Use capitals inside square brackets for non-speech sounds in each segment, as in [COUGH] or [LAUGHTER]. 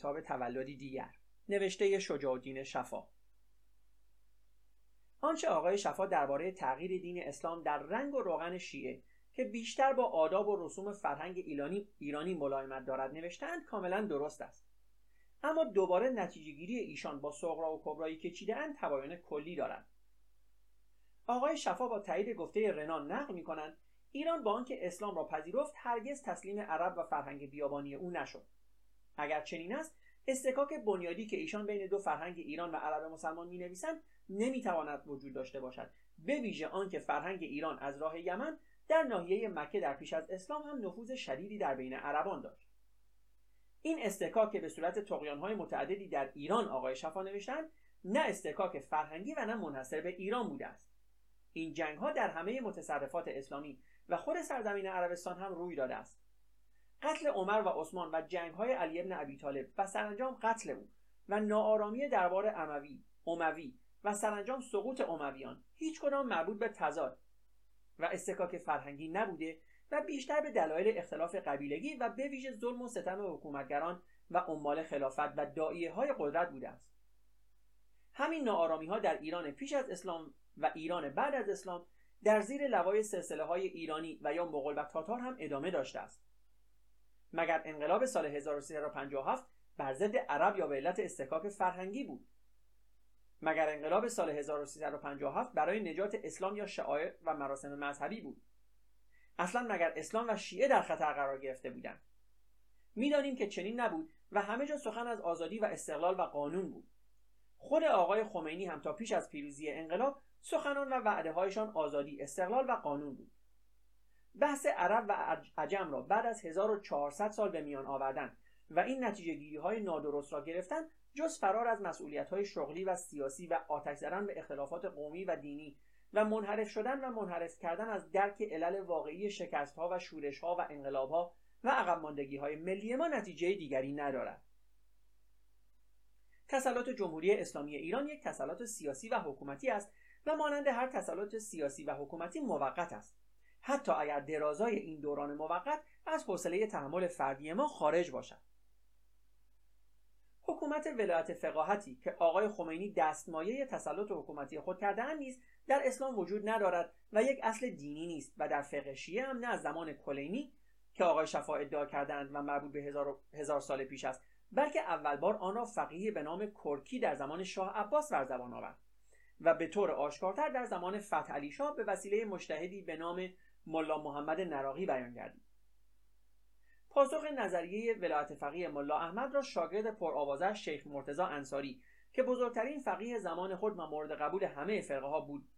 کتاب تولدی دیگر نوشته شجاع الدین شفا. آنچه آقای شفا درباره تغییر دین اسلام در رنگ و روغن شیعه که بیشتر با آداب و رسوم فرهنگ ایرانی, ایرانی ملایمت دارد نوشتند کاملا درست است. اما دوباره نتیجه گیری ایشان با سغرا و کبرایی که چیدهاند تباین کلی دارد. آقای شفا با تایید گفته رنان نقل می کنند ایران با آنکه اسلام را پذیرفت هرگز تسلیم عرب و فرهنگ بیابانی او نشد. اگر چنین است استکاک بنیادی که ایشان بین دو فرهنگ ایران و عرب مسلمان می نویسند نمی‌تواند وجود داشته باشد. به ویژه آنکه فرهنگ ایران از راه یمن در ناحیه مکه در پیش از اسلام هم نفوذ شدیدی در بین عربان داشت. این استکاک که به صورت تقیانهای متعددی در ایران آقای شفا نوشتند نه استکاک فرهنگی و نه منحصر به ایران بوده است. این جنگ ها در همه متصرفات اسلامی و خود سرزمین عربستان هم روی داده است. قتل عمر و عثمان و جنگ های علی ابن ابی طالب و سرانجام قتل او و ناآرامی دربار اموی اموی و سرانجام سقوط امویان هیچ کدام مربوط به تضاد و استکاک فرهنگی نبوده و بیشتر به دلایل اختلاف قبیلگی و به ویژه ظلم و ستم حکومتگران و عمال خلافت و دائیه های قدرت بوده است. همین ناآرامی ها در ایران پیش از اسلام و ایران بعد از اسلام در زیر لوای سلسله های ایرانی و یا مغول و تاتار هم ادامه داشته است. مگر انقلاب سال 1357 بر ضد عرب یا به علت استکاک فرهنگی بود؟ مگر انقلاب سال 1357 برای نجات اسلام یا شعائر و مراسم مذهبی بود؟ اصلا مگر اسلام و شیعه در خطر قرار گرفته بودند؟ می‌دانیم که چنین نبود و همه جا سخن از آزادی و استقلال و قانون بود. خود آقای خمینی هم تا پیش از پیروزی انقلاب سخنان و وعده هایشان آزادی استقلال و قانون بود. بحث عرب و عجم را بعد از 1400 سال به میان آوردن و این نتیجه گیری های نادرست را گرفتن جز فرار از مسئولیت های شغلی و سیاسی و آتش زدن به اختلافات قومی و دینی و منحرف شدن و منحرف کردن از درک علل واقعی شکست ها و شورش ها و انقلاب ها و عقب ماندگی های ملی ما نتیجه دیگری ندارد. تسلط جمهوری اسلامی ایران یک تسلط سیاسی و حکومتی است و مانند هر تسلط سیاسی و حکومتی موقت است. حتی اگر درازای این دوران موقت از حوصله تحمل فردی ما خارج باشد. حکومت ولایت فقاهتی که آقای خمینی دستمایه تسلط حکومتی خود کرده نیز در اسلام وجود ندارد و یک اصل دینی نیست و در فقه شیعه هم نه از زمان کلینی که آقای شفا ادعا کردند و مربوط به هزار, هزار سال پیش است بلکه اول بار آن را فقیه به نام کرکی در زمان شاه عباس بر زبان آورد و به طور آشکارتر در زمان فتح علی شاه به وسیله مشتهدی به نام ملا محمد نراقی بیان گردید پاسخ نظریه ولایت فقیه ملا احمد را شاگرد پرآوازه شیخ مرتزا انصاری که بزرگترین فقیه زمان خود و مورد قبول همه فرقه ها بود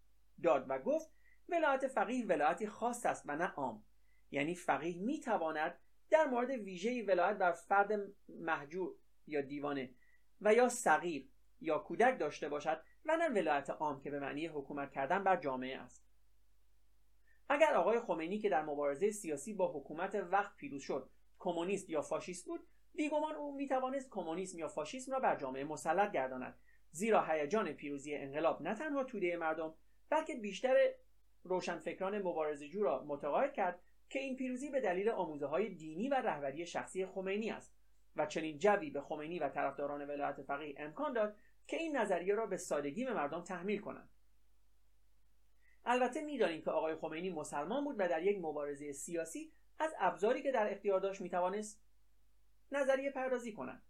داد و گفت ولایت فقیه ولایتی خاص است و نه عام. یعنی فقیه می تواند در مورد ویژه ولایت بر فرد محجور یا دیوانه و یا صغیر یا کودک داشته باشد و نه ولایت عام که به معنی حکومت کردن بر جامعه است. اگر آقای خمینی که در مبارزه سیاسی با حکومت وقت پیروز شد کمونیست یا فاشیست بود بیگمان او می‌توانست کمونیسم یا فاشیسم را بر جامعه مسلط گرداند. زیرا هیجان پیروزی انقلاب نه تنها توده مردم بلکه بیشتر روشنفکران مبارزجو را متقاعد کرد که این پیروزی به دلیل آموزه های دینی و رهبری شخصی خمینی است و چنین جوی به خمینی و طرفداران ولایت فقیه امکان داد که این نظریه را به سادگی به مردم تحمیل کنند. البته می‌دانیم که آقای خمینی مسلمان بود و در یک مبارزه سیاسی از ابزاری که در اختیار داشت می‌توانست نظریه پردازی کند.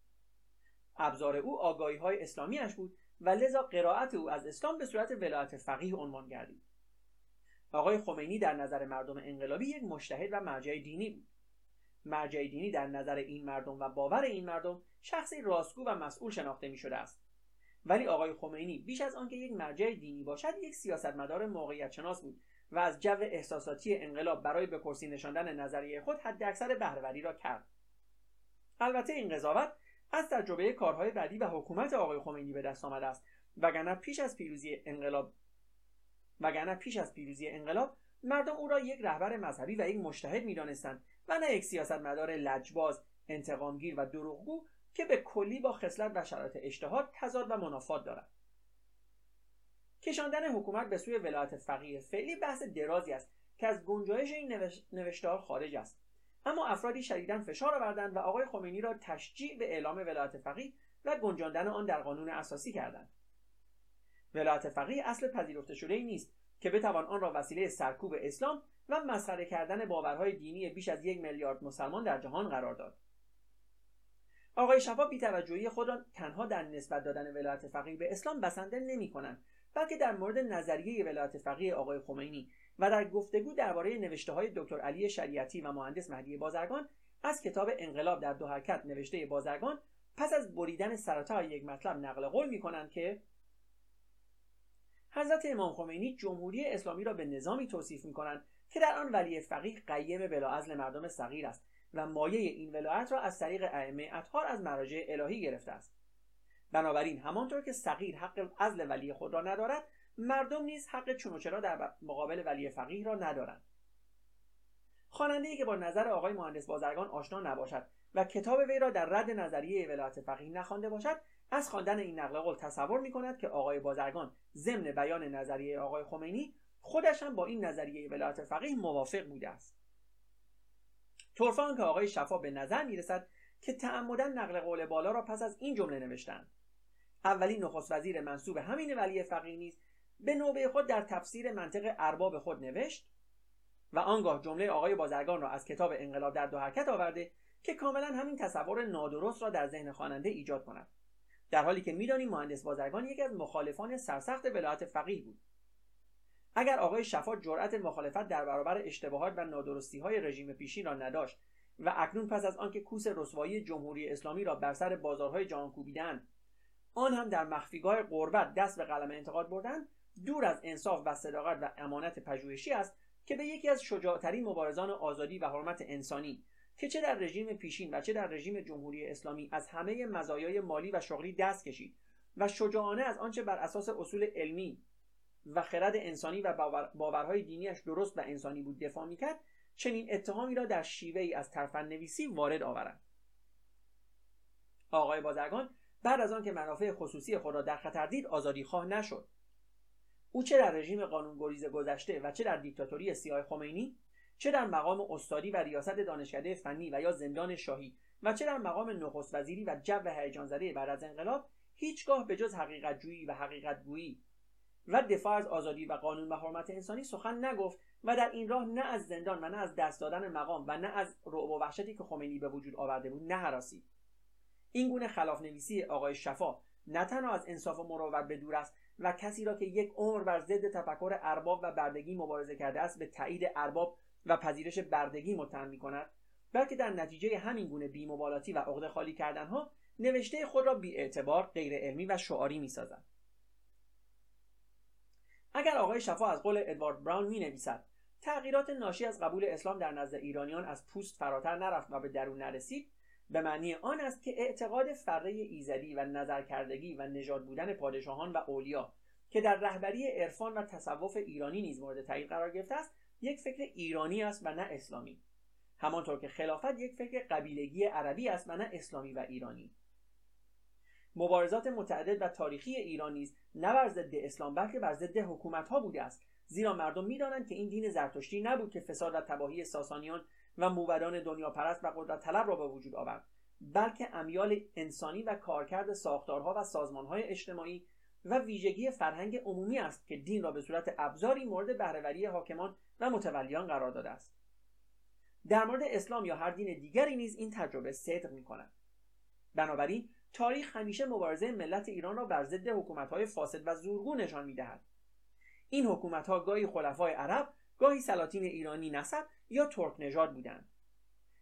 ابزار او آگاهی های اسلامیش بود و لذا قرائت او از اسلام به صورت ولایت فقیه عنوان گردید. آقای خمینی در نظر مردم انقلابی یک مشتهد و مرجع دینی بود. مرجع دینی در نظر این مردم و باور این مردم شخصی راستگو و مسئول شناخته می شده است. ولی آقای خمینی بیش از آنکه یک مرجع دینی باشد یک سیاستمدار موقعیت شناس بود و از جو احساساتی انقلاب برای به کرسی نشاندن نظریه خود حداکثر بهرهوری را کرد. البته این قضاوت از تجربه کارهای بعدی و حکومت آقای خمینی به دست آمده است وگرنه پیش از پیروزی انقلاب وگرنه پیش از پیروزی انقلاب مردم او را یک رهبر مذهبی و یک مشتهد می‌دانستند و نه یک سیاستمدار لجباز انتقامگیر و دروغگو که به کلی با خصلت و شرایط اجتهاد تضاد و منافات دارد. کشاندن حکومت به سوی ولایت فقیه فعلی بحث درازی است که از گنجایش این نوشتار خارج است. اما افرادی شدیدا فشار آوردند و آقای خمینی را تشجیع به اعلام ولایت فقیه و گنجاندن آن در قانون اساسی کردند. ولایت فقیه اصل پذیرفته شده ای نیست که بتوان آن را وسیله سرکوب اسلام و مسخره کردن باورهای دینی بیش از یک میلیارد مسلمان در جهان قرار داد. آقای شفا بیتوجهی خود را تنها در نسبت دادن ولایت فقیه به اسلام بسنده نمی کنند بلکه در مورد نظریه ولایت فقیه آقای خمینی و در گفتگو درباره نوشته های دکتر علی شریعتی و مهندس مهدی بازرگان از کتاب انقلاب در دو حرکت نوشته بازرگان پس از بریدن سرتا یک مطلب نقل قول می کنند که حضرت امام خمینی جمهوری اسلامی را به نظامی توصیف می کنند که در آن ولی فقیه قیم بلاعزل مردم صغیر است. و مایه این ولایت را از طریق ائمه اطهار از مراجع الهی گرفته است. بنابراین همانطور که صغیر حق عزل ولی خود را ندارد مردم نیز حق چون در مقابل ولی فقیه را ندارند. خواننده که با نظر آقای مهندس بازرگان آشنا نباشد و کتاب وی را در رد نظریه ولایت فقیه نخوانده باشد از خواندن این نقل قول تصور می کند که آقای بازرگان ضمن بیان نظریه آقای خمینی خودش هم با این نظریه ولایت فقیه موافق بوده است. طرفان که آقای شفا به نظر می رسد که تعمدن نقل قول بالا را پس از این جمله نوشتند. اولین نخست وزیر منصوب همین ولی فقیه نیز به نوبه خود در تفسیر منطق ارباب خود نوشت و آنگاه جمله آقای بازرگان را از کتاب انقلاب در دو حرکت آورده که کاملا همین تصور نادرست را در ذهن خواننده ایجاد کند. در حالی که می‌دانیم مهندس بازرگان یکی از مخالفان سرسخت ولایت فقیه بود. اگر آقای شفا جرأت مخالفت در برابر اشتباهات و نادرستی های رژیم پیشین را نداشت و اکنون پس از آنکه کوس رسوایی جمهوری اسلامی را بر سر بازارهای جهان کوبیدند آن هم در مخفیگاه قربت دست به قلم انتقاد بردند دور از انصاف و صداقت و امانت پژوهشی است که به یکی از شجاعترین مبارزان آزادی و حرمت انسانی که چه در رژیم پیشین و چه در رژیم جمهوری اسلامی از همه مزایای مالی و شغلی دست کشید و شجاعانه از آنچه بر اساس اصول علمی و خرد انسانی و باورهای دینیش درست و انسانی بود دفاع می‌کرد چنین اتهامی را در شیوه ای از ترفن نویسی وارد آورند. آقای بازرگان بعد از آنکه منافع خصوصی خود را در خطر دید آزادی خواه نشد. او چه در رژیم قانونگریز گذشته و چه در دیکتاتوری سیاه خمینی چه در مقام استادی و ریاست دانشکده فنی و یا زندان شاهی و چه در مقام نخست وزیری و جو هیجان زده بعد از انقلاب هیچگاه به جز حقیقت جویی و حقیقت گویی و دفاع از آزادی و قانون و حرمت انسانی سخن نگفت و در این راه نه از زندان و نه از دست دادن مقام و نه از رعب و وحشتی که خمینی به وجود آورده بود نه حراسی این گونه خلاف نویسی آقای شفا نه تنها از انصاف و مروت به دور است و کسی را که یک عمر بر ضد تفکر ارباب و بردگی مبارزه کرده است به تایید ارباب و پذیرش بردگی متهم می کند بلکه در نتیجه همین گونه بیمبالاتی و عقده خالی کردنها نوشته خود را بی اعتبار غیر علمی و شعاری می سازد. اگر آقای شفا از قول ادوارد براون می نویسد تغییرات ناشی از قبول اسلام در نزد ایرانیان از پوست فراتر نرفت و به درون نرسید به معنی آن است که اعتقاد فره ایزدی و نظرکردگی و نژاد بودن پادشاهان و اولیا که در رهبری عرفان و تصوف ایرانی نیز مورد تایید قرار گرفته است یک فکر ایرانی است و نه اسلامی. همانطور که خلافت یک فکر قبیلگی عربی است و نه اسلامی و ایرانی. مبارزات متعدد و تاریخی ایران نیز نه بر ضد اسلام بلکه بر ضد حکومت ها بوده است. زیرا مردم می‌دانند که این دین زرتشتی نبود که فساد و تباهی ساسانیان و موبدان دنیا پرست و قدرت طلب را به وجود آورد بلکه امیال انسانی و کارکرد ساختارها و سازمانهای اجتماعی و ویژگی فرهنگ عمومی است که دین را به صورت ابزاری مورد بهرهوری حاکمان و متولیان قرار داده است. در مورد اسلام یا هر دین دیگری نیز این تجربه صدق می کند بنابراین تاریخ همیشه مبارزه ملت ایران را بر ضد حکومت‌های فاسد و زورگو نشان می‌دهد. این حکومت‌ها گاهی خلفای عرب گاهی سلاطین ایرانی نسب یا ترک نژاد بودند.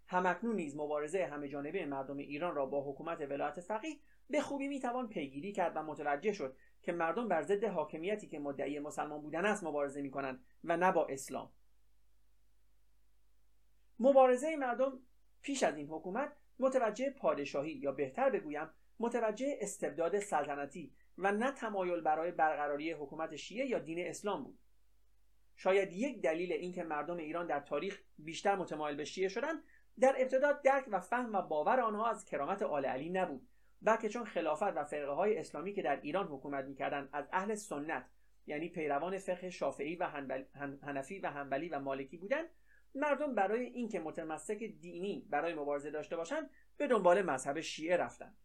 همکنون نیز مبارزه همه جانبه مردم ایران را با حکومت ولایت فقیه به خوبی می‌توان پیگیری کرد و متوجه شد که مردم بر ضد حاکمیتی که مدعی مسلمان بودن است مبارزه می‌کنند و نه با اسلام. مبارزه مردم پیش از این حکومت متوجه پادشاهی یا بهتر بگویم متوجه استبداد سلطنتی و نه تمایل برای برقراری حکومت شیعه یا دین اسلام بود. شاید یک دلیل اینکه مردم ایران در تاریخ بیشتر متمایل به شیعه شدند در ابتدا درک و فهم و باور آنها از کرامت آل علی نبود بلکه چون خلافت و فرقه های اسلامی که در ایران حکومت می‌کردند از اهل سنت یعنی پیروان فقه شافعی و حنفی و هنبلی و مالکی بودند مردم برای اینکه متمسک دینی برای مبارزه داشته باشند به دنبال مذهب شیعه رفتند.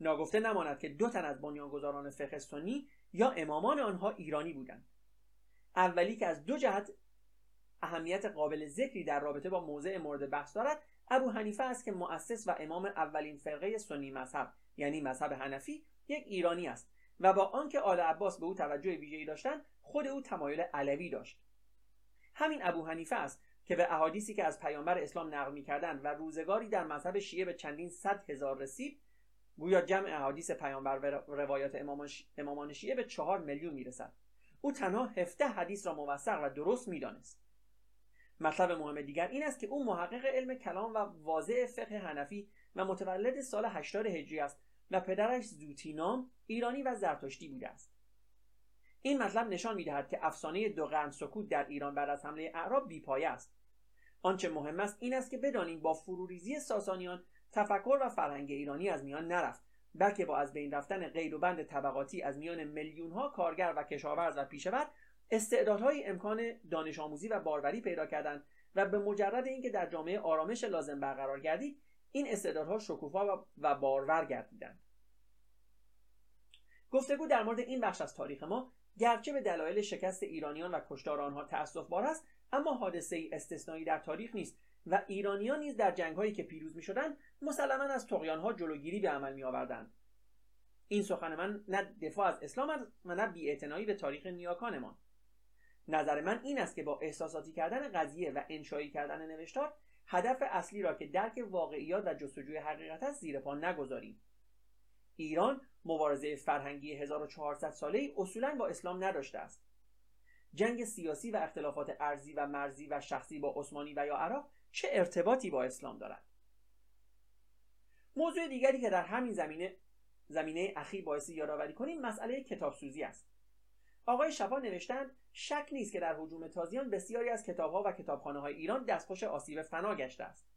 ناگفته نماند که دو تن از بنیانگذاران فقه سنی یا امامان آنها ایرانی بودند. اولی که از دو جهت اهمیت قابل ذکری در رابطه با موضع مورد بحث دارد ابو حنیفه است که مؤسس و امام اولین فرقه سنی مذهب یعنی مذهب حنفی یک ایرانی است و با آنکه آل عباس به او توجه ویژه‌ای داشتند خود او تمایل علوی داشت. همین ابو حنیفه است که به احادیثی که از پیامبر اسلام نقل می‌کردند و روزگاری در مذهب شیعه به چندین صد هزار رسید گویا جمع احادیث پیامبر و روایات امامان شیعه به چهار میلیون می‌رسد. او تنها هفته حدیث را موثق و درست می‌دانست. مطلب مهم دیگر این است که او محقق علم کلام و واضع فقه حنفی و متولد سال 80 هجری است و پدرش زوتینام ایرانی و زرتشتی بوده است. این مطلب نشان می‌دهد که افسانه دو قرن سکوت در ایران بعد از حمله اعراب بیپایه است. آنچه مهم است این است که بدانیم با فروریزی ساسانیان تفکر و فرهنگ ایرانی از میان نرفت بلکه با از بین رفتن غیر و بند طبقاتی از میان میلیون ها کارگر و کشاورز و پیشور استعدادهای امکان دانش آموزی و باروری پیدا کردند و به مجرد اینکه در جامعه آرامش لازم برقرار گردید این استعدادها شکوفا و بارور گردیدند. گفتگو در مورد این بخش از تاریخ ما گرچه به دلایل شکست ایرانیان و کشتار آنها تأسف بار است اما حادثه ای استثنایی در تاریخ نیست. و ایرانیان نیز در جنگهایی که پیروز می‌شدند مسلما از طغیانها جلوگیری به عمل میآوردند. این سخن من نه دفاع از اسلام است و نه بیاعتنایی به تاریخ نیاکانمان. نظر من این است که با احساساتی کردن قضیه و انشایی کردن نوشتار هدف اصلی را که درک واقعیات و جستجوی حقیقت است زیر پا نگذاریم. ایران مبارزه فرهنگی 1400 ساله ای اصولا با اسلام نداشته است. جنگ سیاسی و اختلافات ارزی و مرزی و شخصی با عثمانی و یا عراق چه ارتباطی با اسلام دارد؟ موضوع دیگری که در همین زمینه زمینه اخیر باعث یادآوری کنیم مسئله کتابسوزی است. آقای شفا نوشتند شک نیست که در حجوم تازیان بسیاری از کتابها و کتابخانه های ایران دستخوش آسیب فنا گشته است.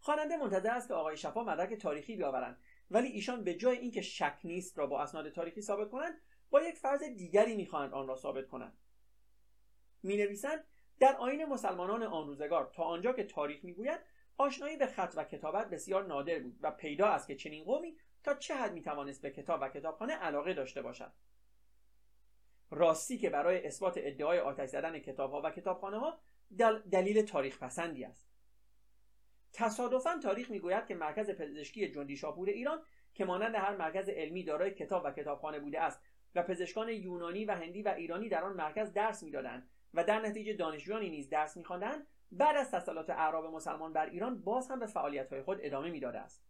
خواننده منتظر است که آقای شفا مدرک تاریخی بیاورند ولی ایشان به جای اینکه شک نیست را با اسناد تاریخی ثابت کنند با یک فرض دیگری می‌خواهند آن را ثابت کنند. می نویسند در آین مسلمانان آن روزگار تا آنجا که تاریخ می‌گوید آشنایی به خط و کتابت بسیار نادر بود و پیدا است که چنین قومی تا چه حد می‌توانست به کتاب و کتابخانه علاقه داشته باشد. راستی که برای اثبات ادعای آتش زدن کتابها و کتابخانه ها دل دلیل تاریخ پسندی است. تصادفا تاریخ می‌گوید که مرکز پزشکی جندی شاپور ایران که مانند هر مرکز علمی دارای کتاب و کتابخانه بوده است و پزشکان یونانی و هندی و ایرانی در آن مرکز درس می‌دادند و در نتیجه دانشجویانی نیز درس میخواندند. بعد از تسلط اعراب مسلمان بر ایران باز هم به فعالیتهای خود ادامه می‌داده است.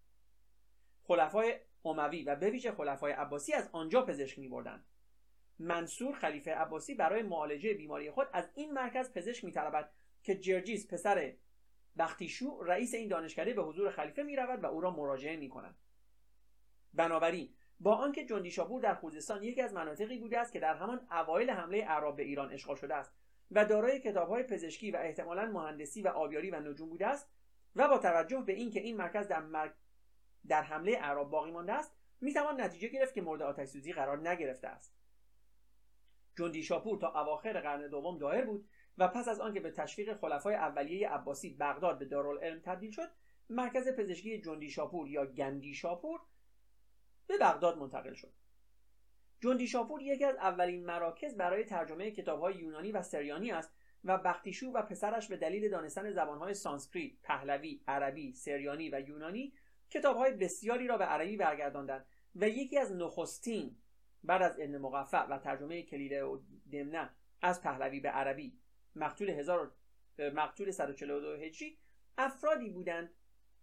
خلفای اموی و به ویژه خلفای عباسی از آنجا پزشک میبردند. منصور خلیفه عباسی برای معالجه بیماری خود از این مرکز پزشک میطلبد که جرجیس پسر بختیشو رئیس این دانشکده به حضور خلیفه می رود و او را مراجعه می کند. بنابراین با آنکه جندی شاپور در خوزستان یکی از مناطقی بوده است که در همان اوایل حمله اعراب به ایران اشغال شده است و دارای کتابهای پزشکی و احتمالا مهندسی و آبیاری و نجوم بوده است و با توجه به اینکه این مرکز در, در حمله اعراب باقی مانده است می‌توان نتیجه گرفت که مورد آتش سوزی قرار نگرفته است. جندی شاپور تا اواخر قرن دوم دایر بود و پس از آنکه به تشویق خلفای اولیه عباسی بغداد به دارالعلم تبدیل شد مرکز پزشکی جندی شاپور یا گندی شاپور به بغداد منتقل شد. جندی شاپور یکی از اولین مراکز برای ترجمه کتابهای یونانی و سریانی است و بختیشو و پسرش به دلیل دانستن زبانهای سانسکریت، پهلوی، عربی، سریانی و یونانی کتابهای بسیاری را به عربی برگرداندند و یکی از نخستین بعد از ابن مقفع و ترجمه کلیله و دمنه از پهلوی به عربی. مقتول هزار مقتول 142 هجری افرادی بودند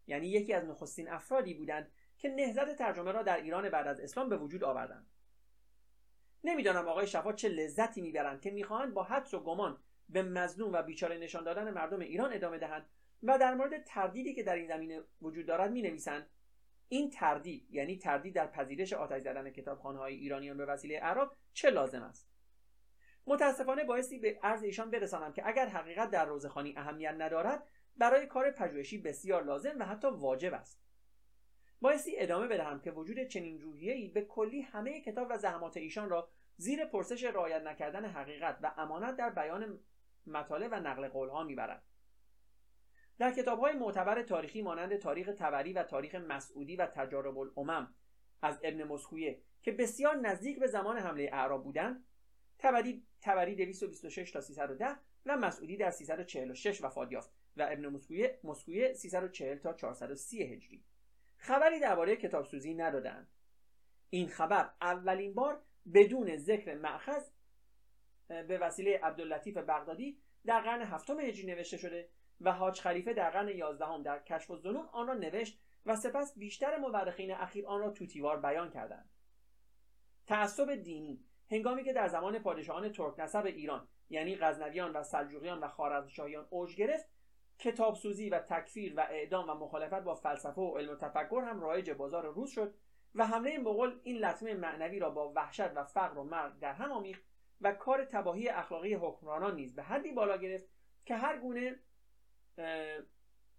یعنی یکی از نخستین افرادی بودند که نهضت ترجمه را در ایران بعد از اسلام به وجود آوردند. نمی‌دانم آقای شفا چه لذتی می‌برند که می‌خواهند با حدس و گمان به مظلوم و بیچاره نشان دادن مردم ایران ادامه دهند و در مورد تردیدی که در این زمینه وجود دارد می نویسند این تردید یعنی تردید در پذیرش آتش زدن کتابخانه های ایرانیان به وسیله عرب چه لازم است؟ متاسفانه بایستی به عرض ایشان برسانم که اگر حقیقت در روزخانی اهمیت ندارد برای کار پژوهشی بسیار لازم و حتی واجب است. بایستی ادامه بدهم که وجود چنین روحیه‌ای به کلی همه کتاب و زحمات ایشان را زیر پرسش رعایت نکردن حقیقت و امانت در بیان مطالب و نقل قولها می‌برد. در کتاب های معتبر تاریخی مانند تاریخ تبری و تاریخ مسعودی و تجارب الامم از ابن مسکویه که بسیار نزدیک به زمان حمله اعراب بودند تبری تبری 226 تا 310 و مسعودی در 346 وفات یافت و ابن مسکویه مسکویه 340 تا 430 هجری. خبری درباره کتاب سوزی ندادند این خبر اولین بار بدون ذکر مأخذ به وسیله عبداللطیف بغدادی در قرن هفتم هجری نوشته شده و حاج خلیفه در قرن یازدهم در کشف الظنون آن را نوشت و سپس بیشتر مورخین اخیر آن را توتیوار بیان کردند. تعصب دینی هنگامی که در زمان پادشاهان ترک نسب ایران یعنی غزنویان و سلجوقیان و خوارزمشاهیان اوج گرفت کتابسوزی و تکفیر و اعدام و مخالفت با فلسفه و علم و تفکر هم رایج بازار روز شد و حمله مغول این لطمه معنوی را با وحشت و فقر و مرگ در هم آمیخت و کار تباهی اخلاقی حکمرانان نیز به حدی بالا گرفت که هر گونه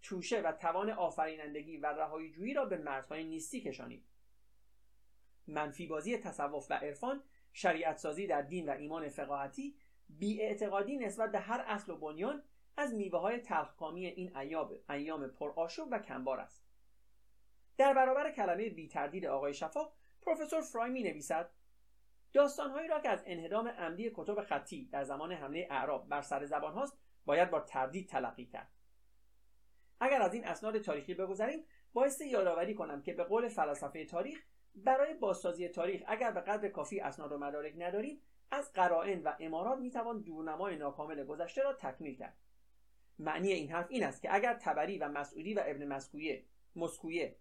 توشه و توان آفرینندگی و رهایی جویی را به مرزهای نیستی کشانید. منفی بازی تصوف و عرفان شریعت سازی در دین و ایمان فقاهتی بیاعتقادی نسبت به هر اصل و بنیان از میوه های تلخکامی این ایام, ایام پرآشوب و کمبار است. در برابر کلمه بی تردید آقای شفا پروفسور فرای می نویسد داستانهایی را که از انهدام عمدی کتب خطی در زمان حمله اعراب بر سر زبان هاست باید با تردید تلقی کرد. اگر از این اسناد تاریخی بگذریم بایستی یادآوری کنم که به قول فلسفه تاریخ برای بازسازی تاریخ اگر به قدر کافی اسناد و مدارک نداریم از قرائن و امارات می‌توان دورنمای ناکامل گذشته را تکمیل کرد. معنی این حرف این است که اگر تبری و مسعودی و ابن مسکویه مسکویه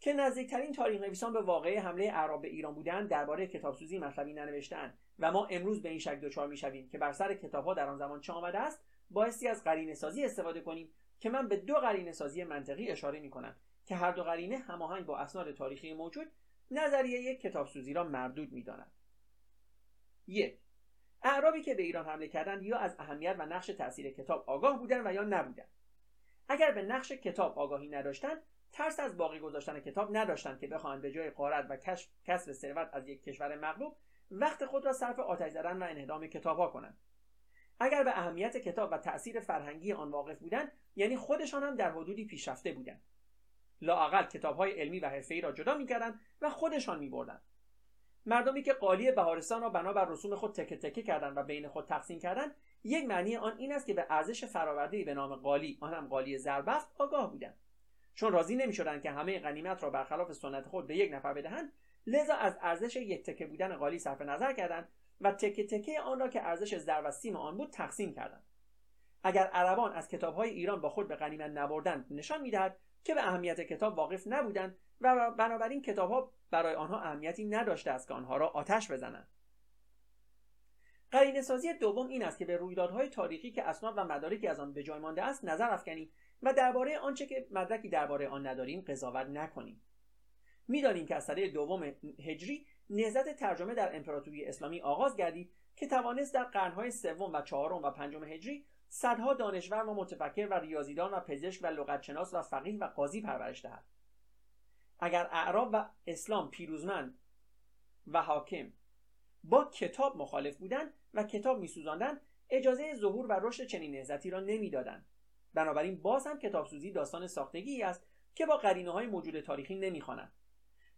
که نزدیکترین تاریخ نویسان به واقعه حمله اعراب به ایران بودند درباره کتابسوزی مطلبی ننوشتهاند و ما امروز به این شک دچار می‌شویم که بر سر کتابها در آن زمان چه آمده است بایستی از قرینه سازی استفاده کنیم که من به دو قرینه سازی منطقی اشاره می کنم که هر دو قرینه هماهنگ با اسناد تاریخی موجود نظریه یک کتابسوزی را مردود می‌دانند یک اعرابی که به ایران حمله کردند یا از اهمیت و نقش تاثیر کتاب آگاه بودند و یا نبودند. اگر به نقش کتاب آگاهی نداشتند ترس از باقی گذاشتن کتاب نداشتند که بخواهند به جای قارت و کسب ثروت از یک کشور مغلوب وقت خود را صرف آتش زدن و انهدام کتابها کنند. اگر به اهمیت کتاب و تأثیر فرهنگی آن واقف بودند یعنی خودشان هم در حدودی پیشرفته بودند. لااقل کتابهای علمی و حرفهای را جدا می‌کردند و خودشان میبردند. مردمی که قالی بهارستان را بنابر رسوم خود تکه تکه کردند و بین خود تقسیم کردند یک معنی آن این است که به ارزش فراورده به نام قالی آن هم قالی زربفت آگاه بودند. چون راضی نمی‌شدند که همه غنیمت را برخلاف سنت خود به یک نفر بدهند لذا از ارزش یک تکه بودن قالی صرف نظر کردند و تکه تکه آن را که ارزش زر و سیم آن بود تقسیم کردند. اگر عربان از کتابهای ایران با خود به غنیمت نبردند نشان می‌دهد که به اهمیت کتاب واقف نبودند و بنابراین کتابها برای آنها اهمیتی نداشته است که آنها را آتش بزنند. قرینه سازی دوم این است که به رویدادهای تاریخی که اسناد و مدارکی از آن به جای مانده است نظر افکنیم و درباره آنچه که مدرکی درباره آن نداریم قضاوت نکنیم. می‌دانیم که از سده دوم هجری نهضت ترجمه در امپراتوری اسلامی آغاز گردید که توانست در قرنهای سوم و چهارم و پنجم هجری صدها دانشور و متفکر و ریاضیدان و پزشک و لغتشناس و فقیه و قاضی پرورش دهد. اگر اعراب و اسلام پیروزمند و حاکم با کتاب مخالف بودند و کتاب میسوزاندند اجازه ظهور و رشد چنین نهضتی را نمی‌دادند. بنابراین باز هم کتابسوزی داستان ساختگی است که با قرینه های موجود تاریخی نمی‌خواند.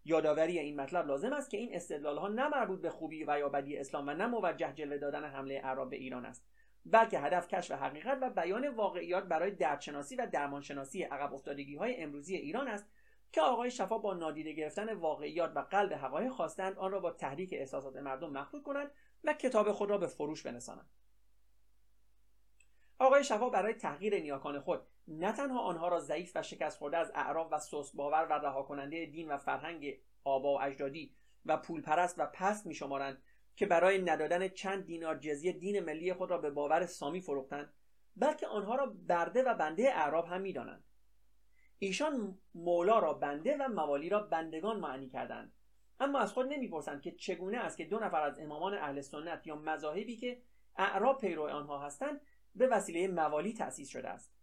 یادآوری این مطلب لازم است که این استدلال ها نه مربوط به خوبی و یا بدی اسلام و نه موجه جلوه دادن حمله اعراب به ایران است بلکه هدف کشف حقیقت و بیان واقعیات برای دردشناسی و درمانشناسی عقب افتادگی های امروزی ایران است که آقای شفا با نادیده گرفتن واقعیات و قلب حقایق خواستند آن را با تحریک احساسات مردم مخلوط کنند و کتاب خود را به فروش بنسانند. آقای شفا برای تغییر نیاکان خود نه تنها آنها را ضعیف و شکست خورده از اعراف و سوس باور و رها کننده دین و فرهنگ آبا و اجدادی و پولپرست و پست میشمارند که برای ندادن چند دینار جزیه دین ملی خود را به باور سامی فروختند بلکه آنها را برده و بنده اعراب هم می‌دانند. ایشان مولا را بنده و موالی را بندگان معنی کردند. اما از خود نمی‌پرسند که چگونه است که دو نفر از امامان اهل سنت یا مذاهبی که اعراب پیرو آنها هستند به وسیله موالی تأسیس شده است.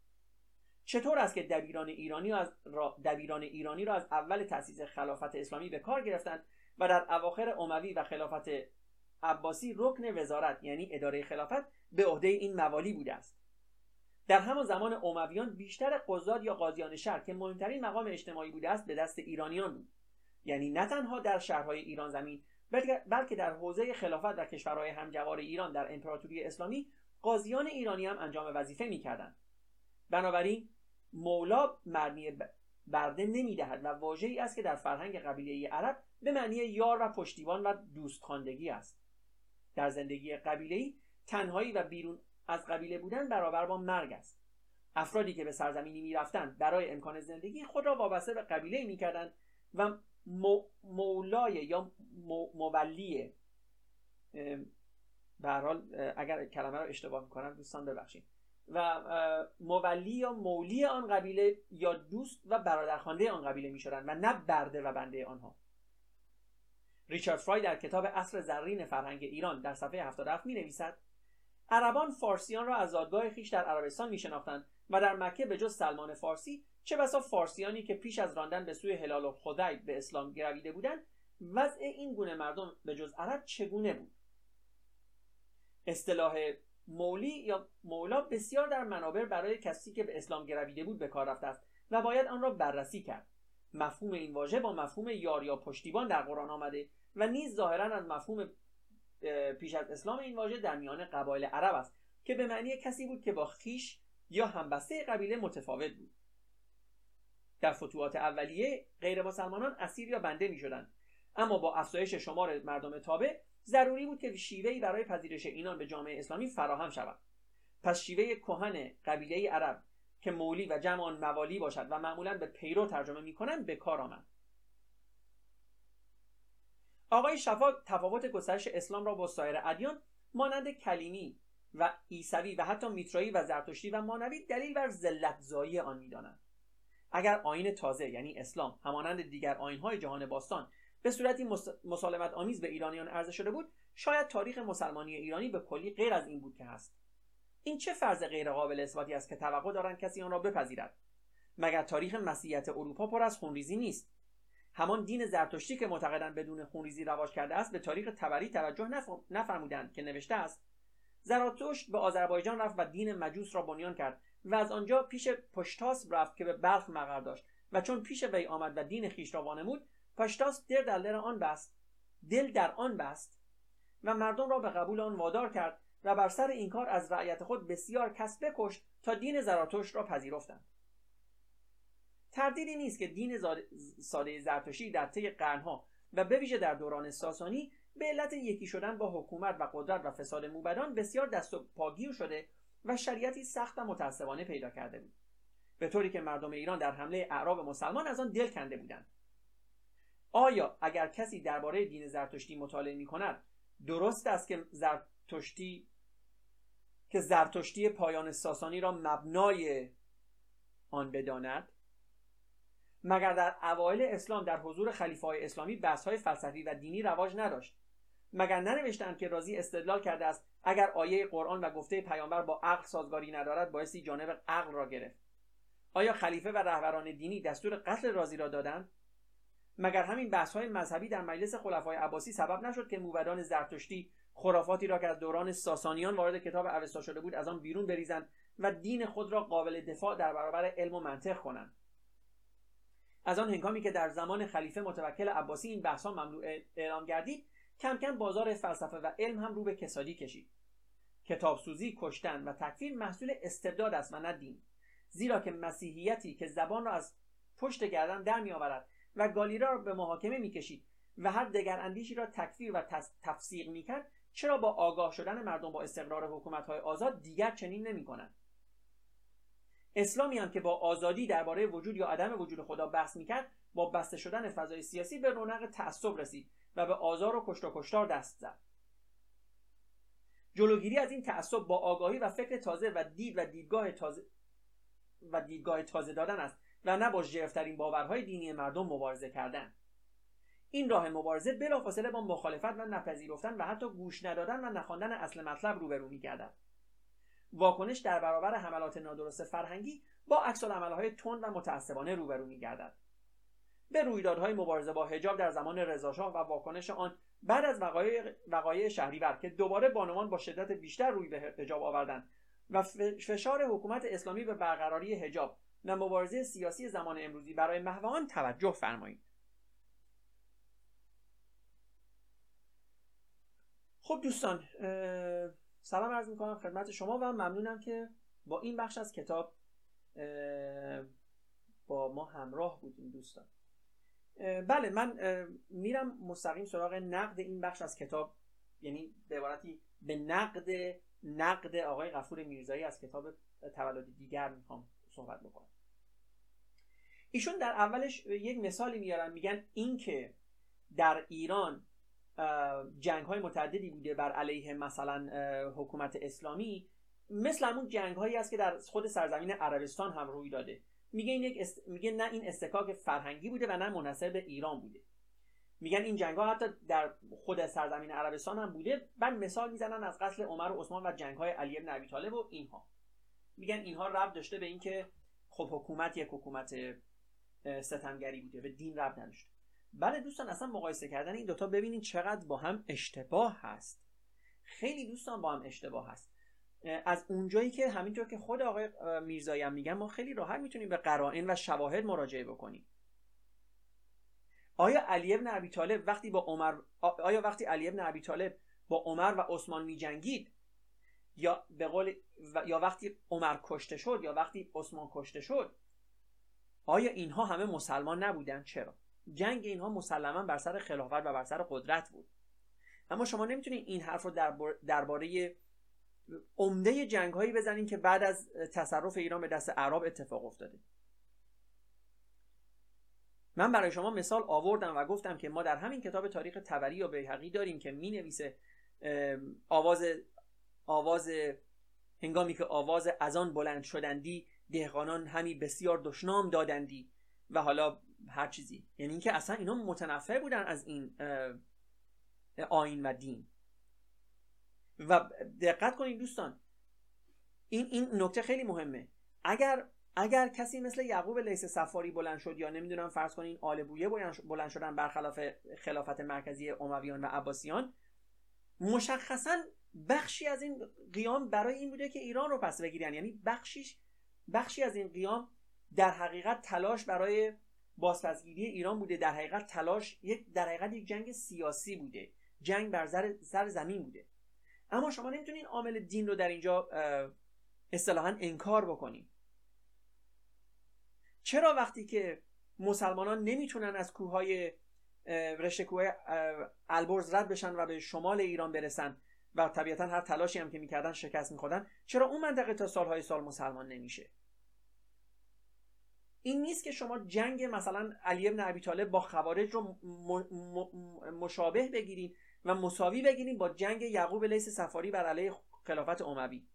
چطور است که دبیران ایرانی از را دبیران ایرانی را از اول تأسیس خلافت اسلامی به کار گرفتند و در اواخر اموی و خلافت عباسی رکن وزارت یعنی اداره خلافت به عهده این موالی بوده است. در همان زمان امویان بیشتر قضات یا قاضیان شهر که مهمترین مقام اجتماعی بوده است به دست ایرانیان بود. یعنی نه تنها در شهرهای ایران زمین بلکه در حوزه خلافت و کشورهای همجوار ایران در امپراتوری اسلامی قاضیان ایرانی هم انجام وظیفه می‌کردند. بنابراین مولا معنی برده نمی‌دهد و واژه‌ای است که در فرهنگ قبیله عرب به معنی یار و پشتیبان و دوست خواندگی است. در زندگی قبیله تنهایی و بیرون از قبیله بودن برابر با مرگ است. افرادی که به سرزمینی می‌رفتند برای امکان زندگی خود را وابسته به قبیله می‌کردند و مولای یا مولی به حال اگر کلمه رو اشتباه می‌کنم دوستان ببخشید. و مولی یا مولی آن قبیله یا دوست و برادرخوانده آن قبیله می‌شدند و نه برده و بنده آنها. ریچارد فرای در کتاب اصر زرین فرهنگ ایران در صفحه 77 می نویسد عربان فارسیان را از زادگاه خیش در عربستان می شناختند و در مکه به جز سلمان فارسی چه بسا فارسیانی که پیش از راندن به سوی هلال و خدای به اسلام گرویده بودند وضع این گونه مردم به جز عرب چگونه بود؟ اصطلاح مولی یا مولا بسیار در منابر برای کسی که به اسلام گرویده بود به کار رفته است و باید آن را بررسی کرد. مفهوم این واژه با مفهوم یار یا پشتیبان در قرآن آمده و نیز ظاهرا از مفهوم پیش از اسلام این واژه در میان قبایل عرب است که به معنی کسی بود که با خیش یا همبسته قبیله متفاوت بود. در فتوحات اولیه غیر مسلمانان اسیر یا بنده می شدند اما با افزایش شمار مردم تابع ضروری بود که شیوهی برای پذیرش اینان به جامعه اسلامی فراهم شود. پس شیوه کهن قبیله عرب که مولی و جمع موالی باشد و معمولا به پیرو ترجمه می‌کنند به کار آمد. آقای شفا تفاوت گسترش اسلام را با سایر ادیان مانند کلیمی و عیسوی و حتی میترایی و زرتشتی و مانوی دلیل بر زلتزایی آن می‌دانند. اگر آین تازه یعنی اسلام همانند دیگر آینهای جهان باستان به صورتی مسالمت آمیز به ایرانیان عرضه شده بود شاید تاریخ مسلمانی ایرانی به کلی غیر از این بود که هست. این چه فرض غیر قابل اثباتی است که توقع دارند کسی آن را بپذیرد؟ مگر تاریخ مسیحیت اروپا پر از خونریزی نیست؟ همان دین زرتشتی که معتقدند بدون خونریزی رواج کرده است به تاریخ تبری توجه نفرمودند که نوشته است زراتشت به آذربایجان رفت و دین مجوس را بنیان کرد و از آنجا پیش پشتاس رفت که به بلخ مقر داشت و چون پیش وی آمد و دین خیش را وانمود پشتاس دل در دل آن بست دل در آن بست و مردم را به قبول آن وادار کرد و بر سر این کار از رعیت خود بسیار کس بکشت تا دین زراتشت را پذیرفتند. تردیدی نیست که دین ساده زرتشتی در طی قرنها و به ویژه در دوران ساسانی به علت یکی شدن با حکومت و قدرت و فساد موبدان بسیار دست و پاگیر شده و شریعتی سخت و متاسفانه پیدا کرده بود. به طوری که مردم ایران در حمله اعراب مسلمان از آن دل کنده بودند. آیا اگر کسی درباره دین زرتشتی مطالعه می کند درست است که زرتشتی که زرتشتی پایان ساسانی را مبنای آن بداند؟ مگر در اوایل اسلام در حضور خلیفه های اسلامی بحث های فلسفی و دینی رواج نداشت؟ مگر ننوشتند که رازی استدلال کرده است اگر آیه قرآن و گفته پیامبر با عقل سازگاری ندارد بایستی جانب عقل را گرفت؟ آیا خلیفه و رهبران دینی دستور قتل رازی را دادند؟ مگر همین بحث های مذهبی در مجلس خلفای عباسی سبب نشد که موبدان زرتشتی خرافاتی را که از دوران ساسانیان وارد کتاب اوستا شده بود از آن بیرون بریزند و دین خود را قابل دفاع در برابر علم و منطق کنند؟ از آن هنگامی که در زمان خلیفه متوکل عباسی این بحث ممنوع اعلام گردید کم کم بازار فلسفه و علم هم رو به کسادی کشید. کتابسوزی کشتن و تکفیر محصول استبداد است و نه دین. زیرا که مسیحیتی که زبان را از پشت گردن در میآورد و گالیرا را به محاکمه می‌کشید و هر دگر اندیشی را تکفیر و تفسیق می‌کرد چرا با آگاه شدن مردم با استقرار حکومت های آزاد دیگر چنین نمی کنند اسلامی هم که با آزادی درباره وجود یا عدم وجود خدا بحث می‌کرد با بسته شدن فضای سیاسی به رونق تعصب رسید و به آزار و کشت و کشتار دست زد. جلوگیری از این تعصب با آگاهی و فکر تازه و دید و دیدگاه تازه و دیدگاه تازه دادن است و نه با ژرفترین باورهای دینی مردم مبارزه کردن. این راه مبارزه بلافاصله با مخالفت و نپذیرفتن و حتی گوش ندادن و نخواندن اصل مطلب روبرو میگردد واکنش در برابر حملات نادرست فرهنگی با عکس عملهای تند و متعصبانه روبرو میگردد. به رویدادهای مبارزه با حجاب در زمان رضاشاه و واکنش آن بعد از وقایع, وقایع شهریور که دوباره بانوان با شدت بیشتر روی به حجاب آوردن و فشار حکومت اسلامی به برقراری حجاب و مبارزه سیاسی زمان امروزی برای محو آن توجه فرمایید. خب دوستان سلام عرض می‌کنم خدمت شما و ممنونم که با این بخش از کتاب با ما همراه بودیم دوستان. بله من میرم مستقیم سراغ نقد این بخش از کتاب. یعنی به عبارتی به نقد نقد آقای غفور میرزایی از کتاب تولد دیگر می‌خوام صحبت بکنم. ایشون در اولش یک مثالی میارن میگن اینکه در ایران جنگ های متعددی بوده بر علیه مثلا حکومت اسلامی. مثل همون جنگ هایی است که در خود سرزمین عربستان هم روی داده. میگه این یک میگه نه این استکاک فرهنگی بوده و نه منحصر به ایران بوده. میگن این جنگ ها حتی در خود سرزمین عربستان هم بوده بعد مثال می‌زنن از قتل عمر و عثمان و جنگ های علی بن ابی طالب و اینها. میگن اینها ربط داشته به اینکه خب حکومت یک حکومت ستمگری بوده به دین ربط نداشته. بله دوستان اصلا مقایسه کردن این دوتا ببینید چقدر با هم اشتباه هست. خیلی دوستان با هم اشتباه هست. از اونجایی که همینطور که خود آقای میرزایی هم میگن ما خیلی راحت می‌تونیم به قرائن و شواهد مراجعه بکنیم. آیا علی ابن ابی طالب وقتی با عمر آیا وقتی علی ابن ابی طالب با عمر و عثمان میجنگید یا به قول یا وقتی عمر کشته شد یا وقتی عثمان کشته شد آیا اینها همه مسلمان نبودن؟ چرا؟ جنگ اینها مسلما بر سر خلافت و بر سر قدرت بود. اما شما نمی‌تونید این حرف رو درباره عمده جنگ هایی بزنین که بعد از تصرف ایران به دست عرب اتفاق افتاده. من برای شما مثال آوردم و گفتم که ما در همین کتاب تاریخ تبری یا بیهقی داریم که می نویسه آواز آواز هنگامی که آواز از آن بلند شدندی دهقانان همی بسیار دشنام دادندی و حالا هر چیزی. یعنی اینکه اصلا اینا متنفر بودن از این آین و دین. و دقت کنید دوستان این این نکته خیلی مهمه. اگر اگر کسی مثل یعقوب لیس سفاری بلند شد یا نمی‌دونم فرض کنین آل بویه بلند شدن برخلاف خلافت مرکزی امویان و عباسیان مشخصا بخشی از این قیام برای این بوده که ایران رو پس بگیرن. یعنی بخشیش بخشی از این قیام در حقیقت تلاش برای بازپسگیری ایران بوده. در حقیقت تلاش یک در حقیقت یک جنگ سیاسی بوده. جنگ بر سر زمین بوده. اما شما نمی‌تونین عامل دین رو در اینجا اصطلاحا انکار بکنید چرا وقتی که مسلمانان نمی‌تونن از کوههای رشته کوه البرز رد بشن و به شمال ایران برسن و طبیعتا هر تلاشی هم که می‌کردن شکست میخوردن چرا اون منطقه تا سالهای سال مسلمان نمیشه؟ این نیست که شما جنگ مثلا علی ابن ابی طالب با خوارج رو مشابه بگیرید و مساوی بگیریم با جنگ یعقوب لیس سفاری بر علیه خلافت اموی.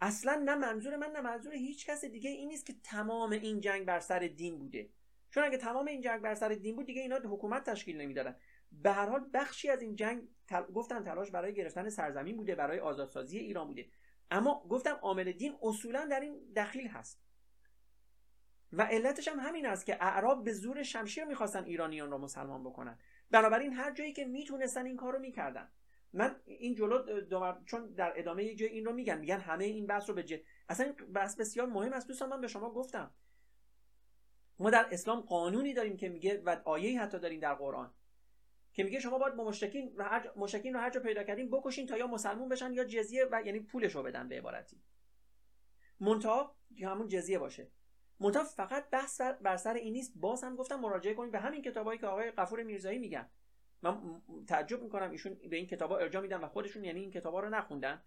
اصلا نه منظور من نه منظور هیچ کس دیگه این نیست که تمام این جنگ بر سر دین بوده. چون اگه تمام این جنگ بر سر دین بود دیگه اینا حکومت تشکیل نمی‌دادن. به هر حال بخشی از این جنگ تل... گفتن تلاش برای گرفتن سرزمین بوده برای آزادسازی ایران بوده. اما گفتم عامل دین اصولا در این دخیل هست. و علتش هم همین است که اعراب به زور شمشیر می‌خواستن ایرانیان را مسلمان بکنن. بنابراین هر جایی که می‌تونستن این کار رو می‌کردن. من این جلو چون در ادامه یه جای این رو میگن میگن همه این بحث رو به جه اصلا بحث بسیار مهم است. دوستان من به شما گفتم. ما در اسلام قانونی داریم که میگه و آیه حتی داریم در قرآن که میگه شما باید مشرکین و هر مشرکین رو هر جا پیدا کردین بکشین تا یا مسلمون بشن یا جزیه و یعنی پولش رو بدن به عبارتی. منتها همون جزیه باشه. منتها فقط بحث بر سر این نیست. باز هم گفتم مراجعه کنید به همین کتابایی که آقای قفور میرزایی میگن. من تعجب می‌کنم ایشون به این کتابا ارجاع میدن و خودشون یعنی این کتابا رو نخوندن.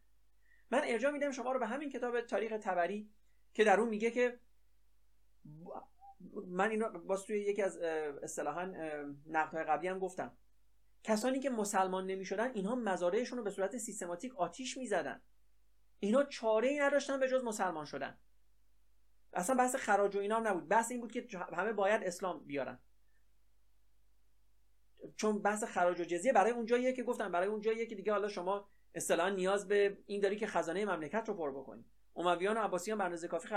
من ارجاع میدم شما رو به همین کتاب تاریخ تبری که در اون میگه که من اینو باز توی یکی از اصطلاحا نقدهای قبلی هم گفتم. کسانی که مسلمان نمی‌شدن اینها مزارعشون رو به صورت سیستماتیک آتیش می‌زدن. اینا چاره ای نداشتن به جز مسلمان شدن. اصلا بحث خراج و اینا نبود. بحث این بود که همه باید اسلام بیارن. چون بحث خراج و جزیه برای اون جاییه که گفتم برای اون جاییه که دیگه حالا شما اصطلاحا نیاز به این داری که خزانه مملکت رو پر بکنی. امویان و عباسیان به اندازه کافی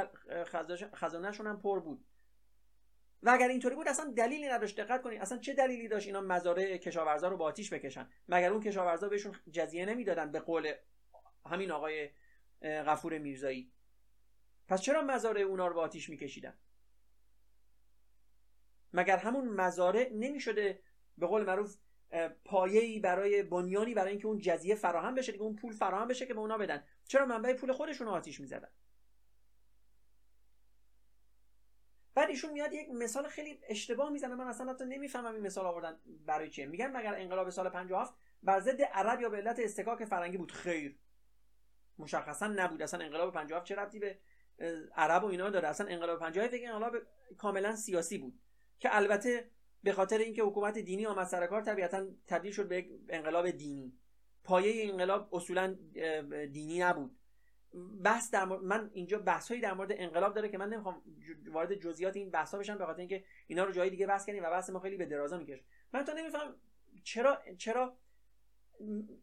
خزانهشون هم پر بود. و اگر اینطوری بود اصلا دلیلی نداشت. دقت کنید اصلا چه دلیلی داشت اینا مزارع کشاورزا رو با آتیش بکشن؟ مگر اون کشاورزا بهشون جزیه نمی‌دادن به قول همین آقای غفور میرزایی؟ پس چرا مزارع اونا رو با آتیش میکشیدن؟ مگر همون مزارع نمی‌شده به قول معروف پایه‌ای برای بنیانی برای اینکه اون جزیه فراهم بشه دیگه اون پول فراهم بشه که به اونا بدن. چرا منبع پول خودشون رو آتیش می‌زدن؟ بعد ایشون میاد یک مثال خیلی اشتباه می‌زنه. من اصلا حتی نمی‌فهمم این مثال آوردن برای چیه. میگن مگر انقلاب سال 57 بر ضد عرب یا به علت استکاک فرنگی بود؟ خیر. مشخصا نبود. اصلا انقلاب 57 چه ربطی به عرب و اینا داره. اصلا انقلاب 57 دیگه انقلاب کاملا سیاسی بود. که البته به خاطر اینکه حکومت دینی آمد سر کار طبیعتا تبدیل شد به انقلاب دینی. پایه انقلاب اصولا دینی نبود. بحث در من اینجا بحث در مورد انقلاب داره که من نمی‌خوام وارد جزئیات این بحث ها بشم به خاطر اینکه اینا رو جای دیگه بحث کنیم و بحث ما خیلی به درازا می‌کشه. من تا نمیفهم چرا چرا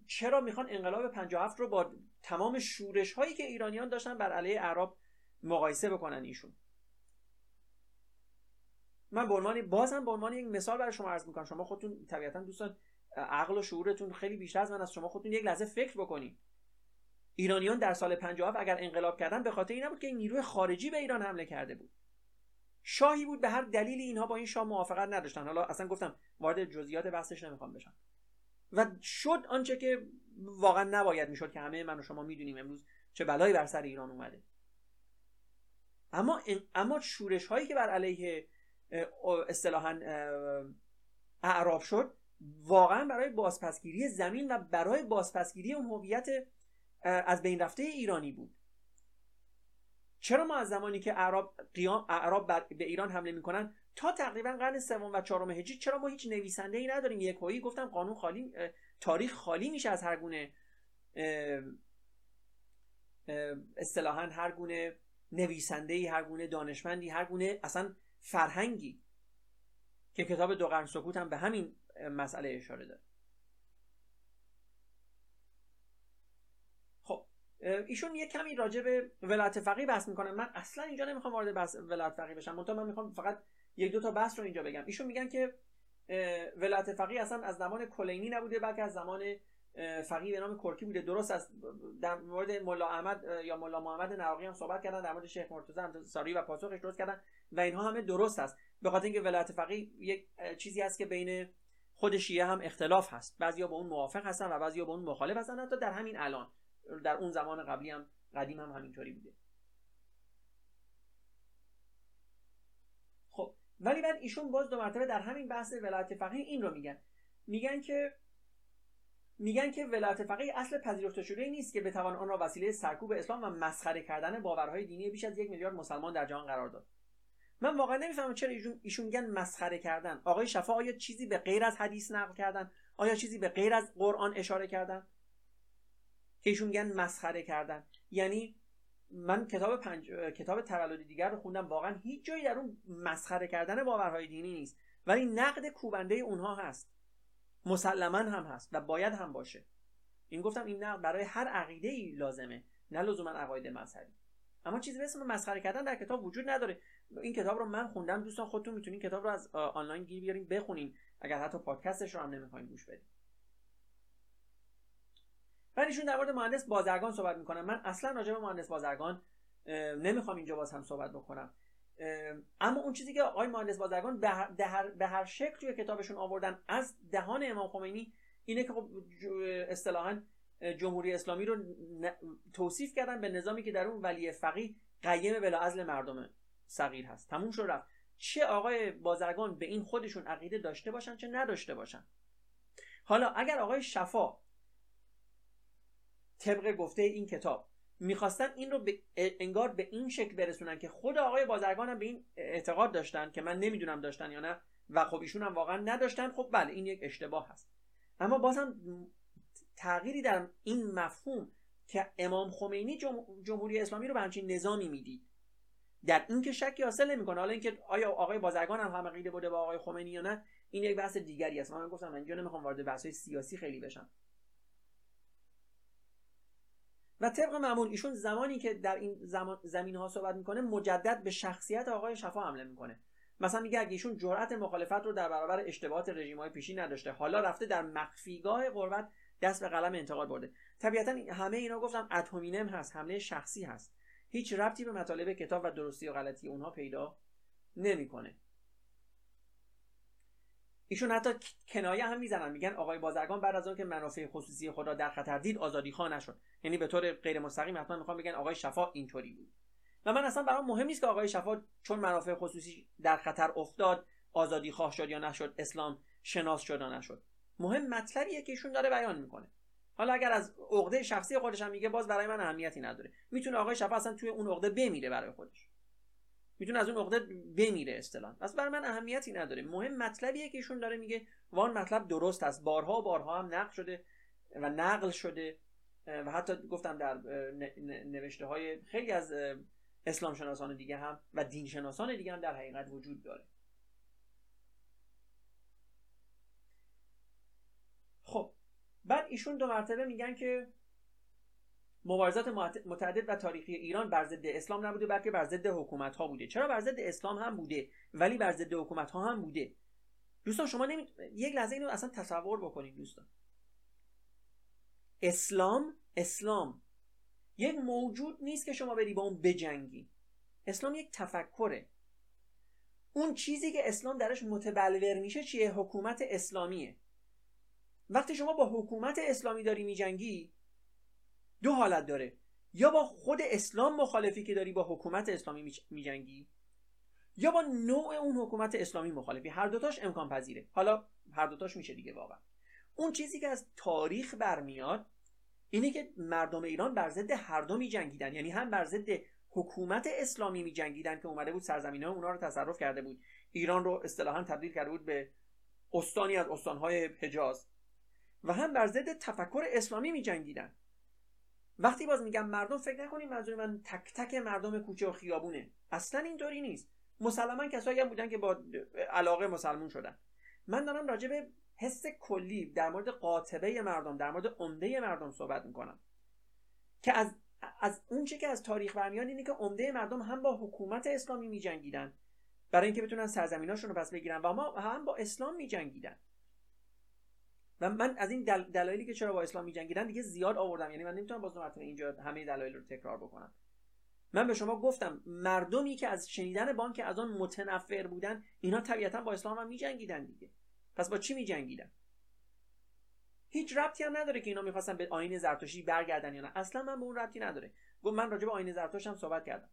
چرا می‌خوان انقلاب 57 رو با تمام شورش هایی که ایرانیان داشتن بر علیه اعراب مقایسه بکنن ایشون. من به عنوان بازم به عنوان یک مثال برای شما عرض می‌کنم. شما خودتون طبیعتا دوستان عقل و شعورتون خیلی بیشتر از من از شما خودتون یک لحظه فکر بکنید ایرانیان در سال 57 اگر انقلاب کردن به خاطر این نبود که نیروی خارجی به ایران حمله کرده بود. شاهی بود به هر دلیلی اینها با این شاه موافقت نداشتن. حالا اصلا گفتم وارد جزئیات بحثش نمی‌خوام بشم. و شد آنچه که واقعا نباید می‌شد که همه من و شما می‌دونیم امروز چه بلایی بر سر ایران اومده. اما اما شورش هایی که بر علیه اصطلاحا اعراب شد واقعا برای بازپسگیری زمین و برای بازپسگیری اون هویت از بین رفته ایرانی بود. چرا ما از زمانی که اعراب قیام اعراب به ایران حمله می‌کنن تا تقریبا قرن سوم و چهارم هجری چرا ما هیچ نویسنده ای نداریم؟ یک گفتم قانون خالی تاریخ خالی میشه از هر گونه اصطلاحا هر گونه نویسنده ای هر گونه دانشمندی هر گونه اصلا فرهنگی که کتاب دو قرن سکوت هم به همین مسئله اشاره داره. خب ایشون یه کمی راجع به ولایت فقیه بحث می‌کنن من اصلا اینجا نمی‌خوام وارد بحث ولایت فقیه بشم. منتها من می‌خوام فقط یک دو تا بحث رو اینجا بگم. ایشون میگن که ولایت فقیه اصلا از زمان کلینی نبوده بلکه از زمان فقیه به نام کرکی بوده. درست است در مورد ملا احمد یا ملا محمد نواقی هم صحبت کردن در مورد شیخ مرتضی هم ساری و پاسخش درست کردن و اینها همه درست است. به خاطر اینکه ولایت فقیه یک چیزی هست که بین خود شیعه هم اختلاف هست. بعضیا با اون موافق هستن و بعضیا با اون مخالف هستن. حتی در همین الان در اون زمان قبلی هم قدیم هم همینطوری بوده. خب ولی بعد ایشون باز دو مرتبه در همین بحث ولایت فقیه این رو میگن. میگن که میگن که ولایت فقیه اصل پذیرفته شده نیست که بتوان آن را وسیله سرکوب اسلام و مسخره کردن باورهای دینی بیش از یک میلیارد مسلمان در جهان قرار داد. من واقعا نمی‌فهمم چرا ایشون ایشون میگن مسخره کردن. آقای شفا آیا چیزی به غیر از حدیث نقل کردن؟ آیا چیزی به غیر از قرآن اشاره کردن؟ که ایشون میگن مسخره کردن. یعنی من کتاب پنج... کتاب تولد دیگر رو خوندم واقعا هیچ جایی در اون مسخره کردن باورهای دینی نیست. ولی نقد کوبنده اونها هست. مسلما هم هست و باید هم باشه. این گفتم این نقد برای هر عقیده ای لازمه نه لزوما عقاید مذهبی. اما چیزی به اسم مسخره کردن در کتاب وجود نداره. این کتاب رو من خوندم دوستان خودتون می‌تونین کتاب رو از آنلاین گیر بیارین بخونین. اگر حتی پادکستش رو هم نمی‌خواین گوش بدین. بعد ایشون در مورد مهندس بازرگان صحبت می‌کنم من اصلا راجع به مهندس بازرگان نمی‌خوام اینجا باز هم صحبت بکنم. اما اون چیزی که آقای مهندس بازرگان به هر, به شکل توی کتابشون آوردن از دهان امام خمینی اینه که خب اصطلاحا جمهوری اسلامی رو توصیف کردن به نظامی که در اون ولی فقیه قیم بلا مردم صغیر هست. تموم شد رفت. چه آقای بازرگان به این خودشون عقیده داشته باشن چه نداشته باشن. حالا اگر آقای شفا طبق گفته این کتاب می‌خواستن این رو به انگار به این شکل برسونن که خود آقای بازرگان هم به این اعتقاد داشتن که من نمی‌دونم داشتن یا نه و خب ایشون هم واقعا نداشتن. خب بله این یک اشتباه هست. اما بازم تغییری در این مفهوم که امام خمینی جمهوری اسلامی رو به همچین نظامی می‌دید در این که شکی حاصل نمی‌کنه. حالا اینکه آیا آقای بازرگان هم هم عقیده بوده با آقای خمینی یا نه این یک بحث دیگری است. من گفتم من اینجا نمی‌خوام وارد بحث سیاسی خیلی بشم. و طبق معمول ایشون زمانی که در این زمان زمین ها صحبت می‌کنه مجدد به شخصیت آقای شفا حمله می‌کنه. مثلا میگه اگه ایشون جرأت مخالفت رو در برابر اشتباهات های پیشی نداشته حالا رفته در مخفیگاه قربت دست به قلم انتقاد برده. طبیعتا همه اینا گفتم اتومینم هست حمله شخصی هست. هیچ ربطی به مطالب کتاب و درستی و غلطی اونها پیدا نمی‌کنه. ایشون حتی کنایه هم می‌زنن. میگن آقای بازرگان بعد از اون که منافع خصوصی خدا در خطر دید آزادی خواه نشد. یعنی به طور غیر مستقیم حتما می‌خوام بگن آقای شفا اینطوری بود. و من اصلا برام مهم نیست که آقای شفا چون منافع خصوصی در خطر افتاد آزادی خواه شد یا نشد اسلام شناس شد یا نشد. مهم مطلبیه که ایشون داره بیان می‌کنه. حالا اگر از عقده شخصی خودش هم میگه باز برای من اهمیتی نداره. می‌تونه آقای شفا اصلا توی اون عقده بمیره برای خودش. می‌تونه از اون عقده بمیره اصطلاحا. پس برای من اهمیتی نداره. مهم مطلبیه که ایشون داره میگه وان مطلب درست است. بارها بارها هم نقل شده و نقل شده. و حتی گفتم در نوشته های خیلی از اسلام شناسان دیگه هم و دین شناسان دیگه هم در حقیقت وجود داره. خب بعد ایشون دو مرتبه میگن که مبارزات متعدد و تاریخی ایران بر ضد اسلام نبوده بلکه بر ضد حکومت ها بوده. چرا بر ضد اسلام هم بوده ولی بر ضد حکومت ها هم بوده؟ دوستان شما نمی... یک لحظه اینو اصلا تصور بکنید دوستان. اسلام اسلام یک موجود نیست که شما بری با اون بجنگی. اسلام یک تفکره. اون چیزی که اسلام درش متبلور میشه چیه؟ حکومت اسلامیه. وقتی شما با حکومت اسلامی داری میجنگی دو حالت داره. یا با خود اسلام مخالفی که داری با حکومت اسلامی میجنگی یا با نوع اون حکومت اسلامی مخالفی. هر دوتاش امکان پذیره. حالا هر دوتاش میشه دیگه واقعا. اون چیزی که از تاریخ برمیاد اینه که مردم ایران بر ضد هر دو میجنگیدن. یعنی هم بر ضد حکومت اسلامی میجنگیدن که اومده بود سرزمین ها اونا رو تصرف کرده بود. ایران رو اصطلاحا تبدیل کرده بود به استانی از استانهای حجاز. و هم بر ضد تفکر اسلامی میجنگیدن. وقتی باز میگم مردم فکر نکنید منظور من تک تک مردم کوچه و خیابونه. اصلا اینطوری نیست. مسلما کسایی هم بودن که با علاقه مسلمون شدن. من دارم راجع به حس کلی در مورد قاطبه مردم در مورد عمده مردم صحبت می‌کنم. که از از اون که از تاریخ برمیاد اینه که عمده مردم هم با حکومت اسلامی میجنگیدن. برای اینکه بتونن سرزمیناشون رو پس بگیرن و ما هم با اسلام میجنگیدن. و من از این دل... دلایلی که چرا با اسلام میجنگیدن دیگه زیاد آوردم. یعنی من نمی‌تونم باز مرتبه اینجا همه دلایل رو تکرار بکنم. من به شما گفتم مردمی که از شنیدن بانک از آن متنفر بودن اینا طبیعتا با اسلام هم میجنگیدن دیگه. پس با چی میجنگیدن؟ هیچ ربطی هم نداره که اینا می‌خواستن به آین زرتشتی برگردن یا نه. اصلا من به اون ربطی نداره. گفت من راجع به آین زرتشت هم صحبت کردم.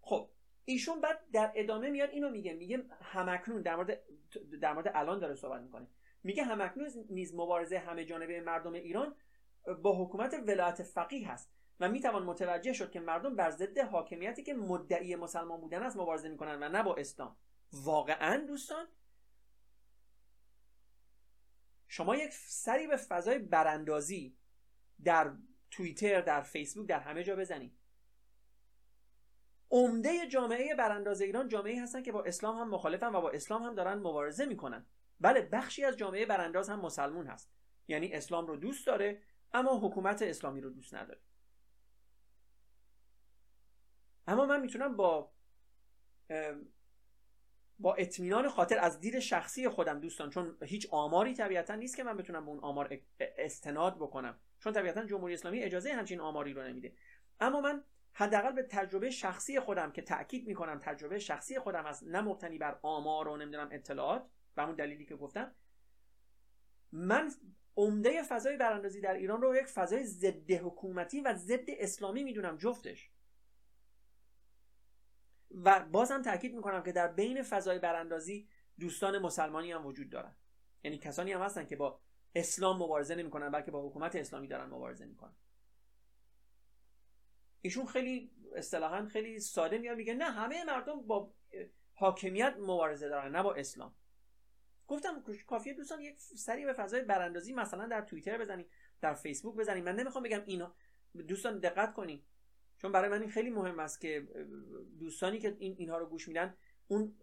خب ایشون بعد در ادامه میاد اینو میگه. میگه همکنون در مورد در مورد الان داره صحبت می‌کنه. میگه همکنون نیز مبارزه همه جانبه مردم ایران با حکومت ولایت فقیه هست و می‌توان متوجه شد که مردم بر ضد حاکمیتی که مدعی مسلمان بودن است مبارزه می‌کنن و نه با اسلام. واقعا دوستان شما یک سری به فضای براندازی در توییتر در فیسبوک در همه جا بزنید. عمده جامعه برانداز ایران جامعه هستن که با اسلام هم مخالفن و با اسلام هم دارن مبارزه می‌کنن. بله بخشی از جامعه برانداز هم مسلمون هست. یعنی اسلام رو دوست داره اما حکومت اسلامی رو دوست نداره. اما من می‌تونم با با اطمینان خاطر از دید شخصی خودم دوستان چون هیچ آماری طبیعتا نیست که من بتونم به اون آمار استناد بکنم. چون طبیعتا جمهوری اسلامی اجازه همچین آماری رو نمیده. اما من حداقل به تجربه شخصی خودم که تاکید می‌کنم تجربه شخصی خودم از نه مبتنی بر آمار و نمی‌دونم اطلاعات و همون دلیلی که گفتم من عمده فضای براندازی در ایران رو یک فضای ضد حکومتی و ضد اسلامی می‌دونم جفتش. و بازم تاکید می‌کنم که در بین فضای براندازی دوستان مسلمانی هم وجود دارن. یعنی کسانی هم هستن که با اسلام مبارزه نمی‌کنن بلکه با حکومت اسلامی دارن مبارزه می‌کنن. ایشون خیلی اصطلاحا خیلی ساده میاد میگه نه همه مردم با حاکمیت مبارزه دارن نه با اسلام. گفتم کافیه دوستان یک سری به فضای براندازی مثلا در توییتر بزنید در فیسبوک بزنید من نمی‌خوام بگم اینا. دوستان دقت کنید چون برای من این خیلی مهم است که دوستانی که این اینها رو گوش میدن اون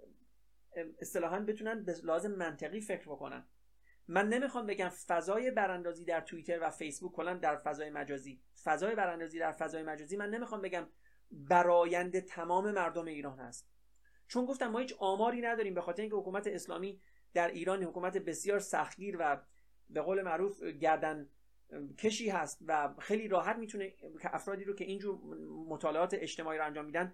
اصطلاحا بتونن به لازم منطقی فکر بکنن. من نمی‌خوام بگم فضای براندازی در توییتر و فیسبوک کلا در فضای مجازی. فضای براندازی در فضای مجازی من نمی‌خوام بگم برایند تمام مردم ایران هست. چون گفتم ما هیچ آماری نداریم به خاطر اینکه حکومت اسلامی در ایران حکومت بسیار سختگیر و به قول معروف گردن کشی هست و خیلی راحت می‌تونه افرادی رو که اینجور مطالعات اجتماعی رو انجام میدن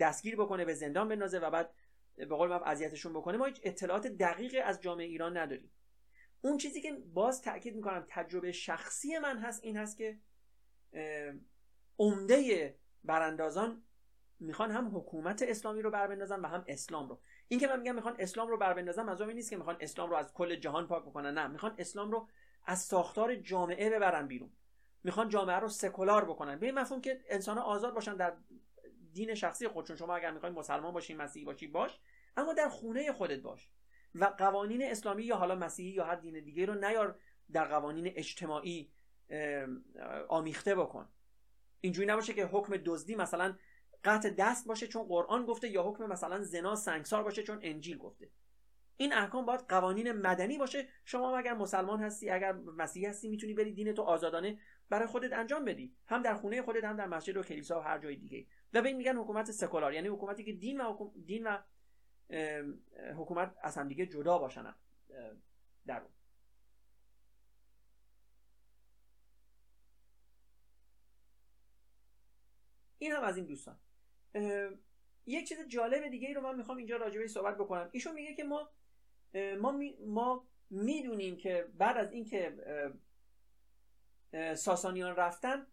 دستگیر بکنه به زندان بندازه و بعد به قول معروف اذیتشون بکنه. ما هیچ اطلاعات دقیق از جامعه ایران نداریم. اون چیزی که باز تاکید می‌کنم تجربه شخصی من هست این هست که عمده براندازان می‌خوان هم حکومت اسلامی رو بندازن و هم اسلام رو. این که من میگم می‌خوان اسلام رو بندازن از نیست که می‌خوان اسلام رو از کل جهان پاک بکنن نه. می‌خوان اسلام رو از ساختار جامعه ببرن بیرون. می‌خوان جامعه رو سکولار بکنن. به این مفهوم که انسان آزاد باشن در دین شخصی خودشون شما اگر می‌خواین مسلمان باشی مسیحی باشی باش اما در خونه خودت باش. و قوانین اسلامی یا حالا مسیحی یا هر دین دیگه رو نیار در قوانین اجتماعی آمیخته بکن. اینجوری نباشه که حکم دزدی مثلا قطع دست باشه چون قرآن گفته یا حکم مثلا زنا سنگسار باشه چون انجیل گفته. این احکام باید قوانین مدنی باشه. شما اگر مسلمان هستی اگر مسیحی هستی می‌تونی بری دین تو آزادانه برای خودت انجام بدی. هم در خونه خودت هم در مسجد و کلیسا و هر جای دیگه. و به این میگن حکومت سکولار. یعنی حکومتی که دین و حکوم... دین و حکومت از هم دیگه جدا باشن در اون. این هم از این دوستان. یک چیز جالب دیگه ای رو من می‌خوام اینجا راجبه صحبت بکنم. ایشون میگه که ما ما می ما می‌دونیم که بعد از اینکه ساسانیان رفتن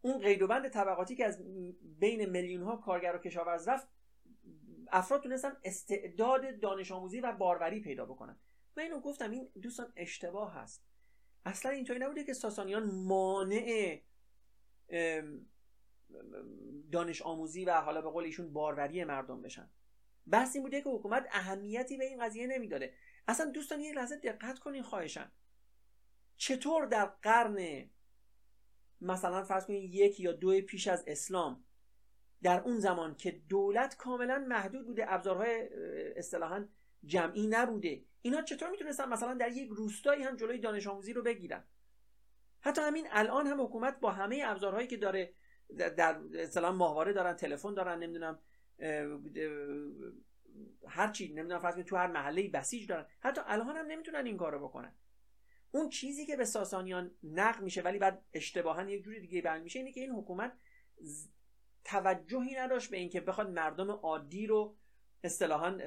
اون قید و بند طبقاتی که از بین میلیون ها کارگر و کشاورز رفت افراد تونستن استعداد دانش آموزی و باروری پیدا بکنن. من اینو گفتم این دوستان اشتباه هست. اصلا اینطوری نبوده که ساسانیان مانع دانش آموزی و حالا به قول ایشون باروری مردم بشن. بحث این بوده که حکومت اهمیتی به این قضیه نمی‌داده. اصلا دوستان یه لحظه دقت کنین خواهشن چطور در قرن مثلا فرض کنید یک یا دو پیش از اسلام در اون زمان که دولت کاملا محدود بوده ابزارهای اصطلاحا جمعی نبوده اینا چطور می‌تونستن مثلا در یک روستایی هم جلوی دانش آموزی رو بگیرن؟ حتی همین الان هم حکومت با همه ابزارهایی که داره در اصطلاح ماهواره دارن تلفن دارن نمی‌دونم هر چی نمی‌دونم فرض تو هر محله بسیج دارن. حتی الان هم نمی‌تونن این کارو بکنن. اون چیزی که به ساسانیان نقل میشه ولی بعد اشتباها یک جوری دیگه بیان میشه اینه که این حکومت توجهی نداشت به اینکه بخواد مردم عادی رو اصطلاحا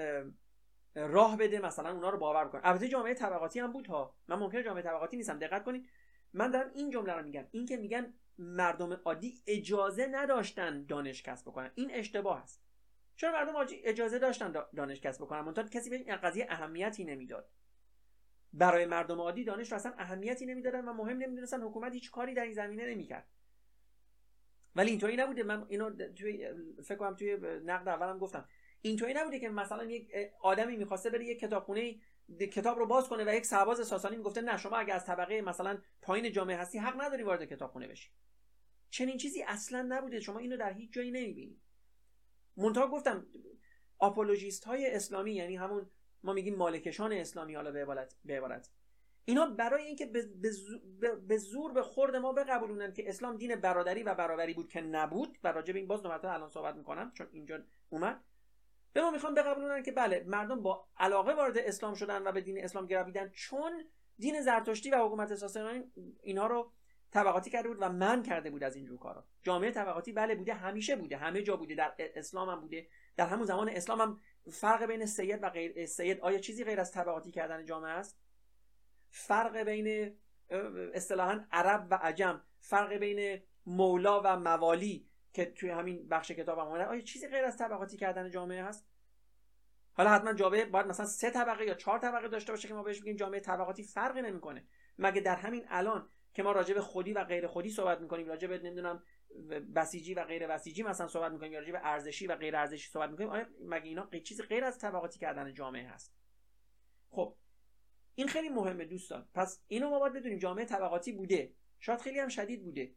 راه بده مثلا اونا رو باور کنه. البته جامعه طبقاتی هم بود ها. من ممکنه جامعه طبقاتی نیستم. دقت کنید. من دارم این جمله رو میگم. این که میگن مردم عادی اجازه نداشتن دانش کسب بکنن. این اشتباه است. چرا مردم اجازه داشتن دانش کسب بکنن؟ منتها کسی به این قضیه اهمیتی نمی‌داد. برای مردم عادی دانش اصلا اهمیتی نمی‌دادن و مهم نمی‌دونستن حکومت هیچ کاری در این زمینه نمی‌کرد. ولی اینطوری نبوده. من اینو توی فکر کنم توی نقد اولم گفتم. اینطوری نبوده که مثلا یک آدمی می‌خواسته بره یک کتابخونه کتاب رو باز کنه و یک سرباز ساسانی می‌گفته نه شما اگه از طبقه مثلا پایین جامعه هستی حق نداری وارد کتابخونه بشی. چنین چیزی اصلا نبوده شما اینو در هیچ جایی نمی‌بینید. منتها گفتم آپولوژیست های اسلامی یعنی همون ما میگیم مالکشان اسلامی حالا به عبارت, اینا برای اینکه به زور به خورد ما بقبولونن که اسلام دین برادری و برابری بود که نبود و راجع به این باز نوبتا الان صحبت می‌کنم چون اینجا اومد. به ما می‌خوان بقبولونن که بله مردم با علاقه وارد اسلام شدن و به دین اسلام گرویدن چون دین زرتشتی و حکومت ساسانی اینها رو طبقاتی کرده بود و من کرده بود از اینجور کارا. جامعه طبقاتی بله بوده همیشه بوده همه جا بوده در اسلام هم بوده در همون زمان اسلام هم فرق بین سید و غیر سید آیا چیزی غیر از طبقاتی کردن جامعه است؟ فرق بین اصطلاحا عرب و عجم فرق بین مولا و موالی که توی همین بخش کتاب هم آیا چیزی غیر از طبقاتی کردن جامعه هست؟ حالا حتما جامعه باید مثلا سه طبقه یا چهار طبقه داشته باشه که ما بهش بگیم جامعه طبقاتی فرقی نمی‌کنه. مگه در همین الان که ما راجع به خودی و غیر خودی صحبت می‌کنیم راجع به نمی‌دونم بسیجی و غیر بسیجی مثلا صحبت می‌کنیم راجع به ارزشی و غیر ارزشی صحبت می‌کنیم آیا مگه اینا چیزی غیر از طبقاتی کردن جامعه هست؟ خب این خیلی مهمه دوستان. پس اینو ما باید بدونیم جامعه طبقاتی بوده. شاید خیلی هم شدید بوده.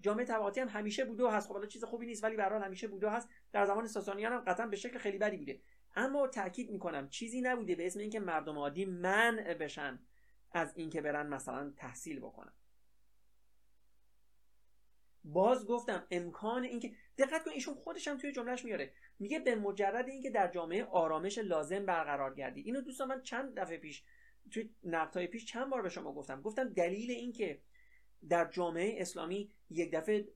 جامعه طبقاتی هم همیشه بوده و هست. خب چیز خوبی نیست ولی به همیشه بوده و هست. در زمان ساسانیان هم قطعا به شکل خیلی بدی بوده. اما تاکید می‌کنم چیزی نبوده به اسم اینکه مردم عادی منع بشن از اینکه برن مثلا تحصیل بکنن. باز گفتم امکان اینکه دقت کن ایشون خودش هم توی جملهش میاره. میگه به مجرد اینکه در جامعه آرامش لازم برقرار گردید اینو دوستان من چند دفعه پیش توی نقطهای پیش چند بار به شما گفتم. گفتم دلیل اینکه در جامعه اسلامی یک دفعه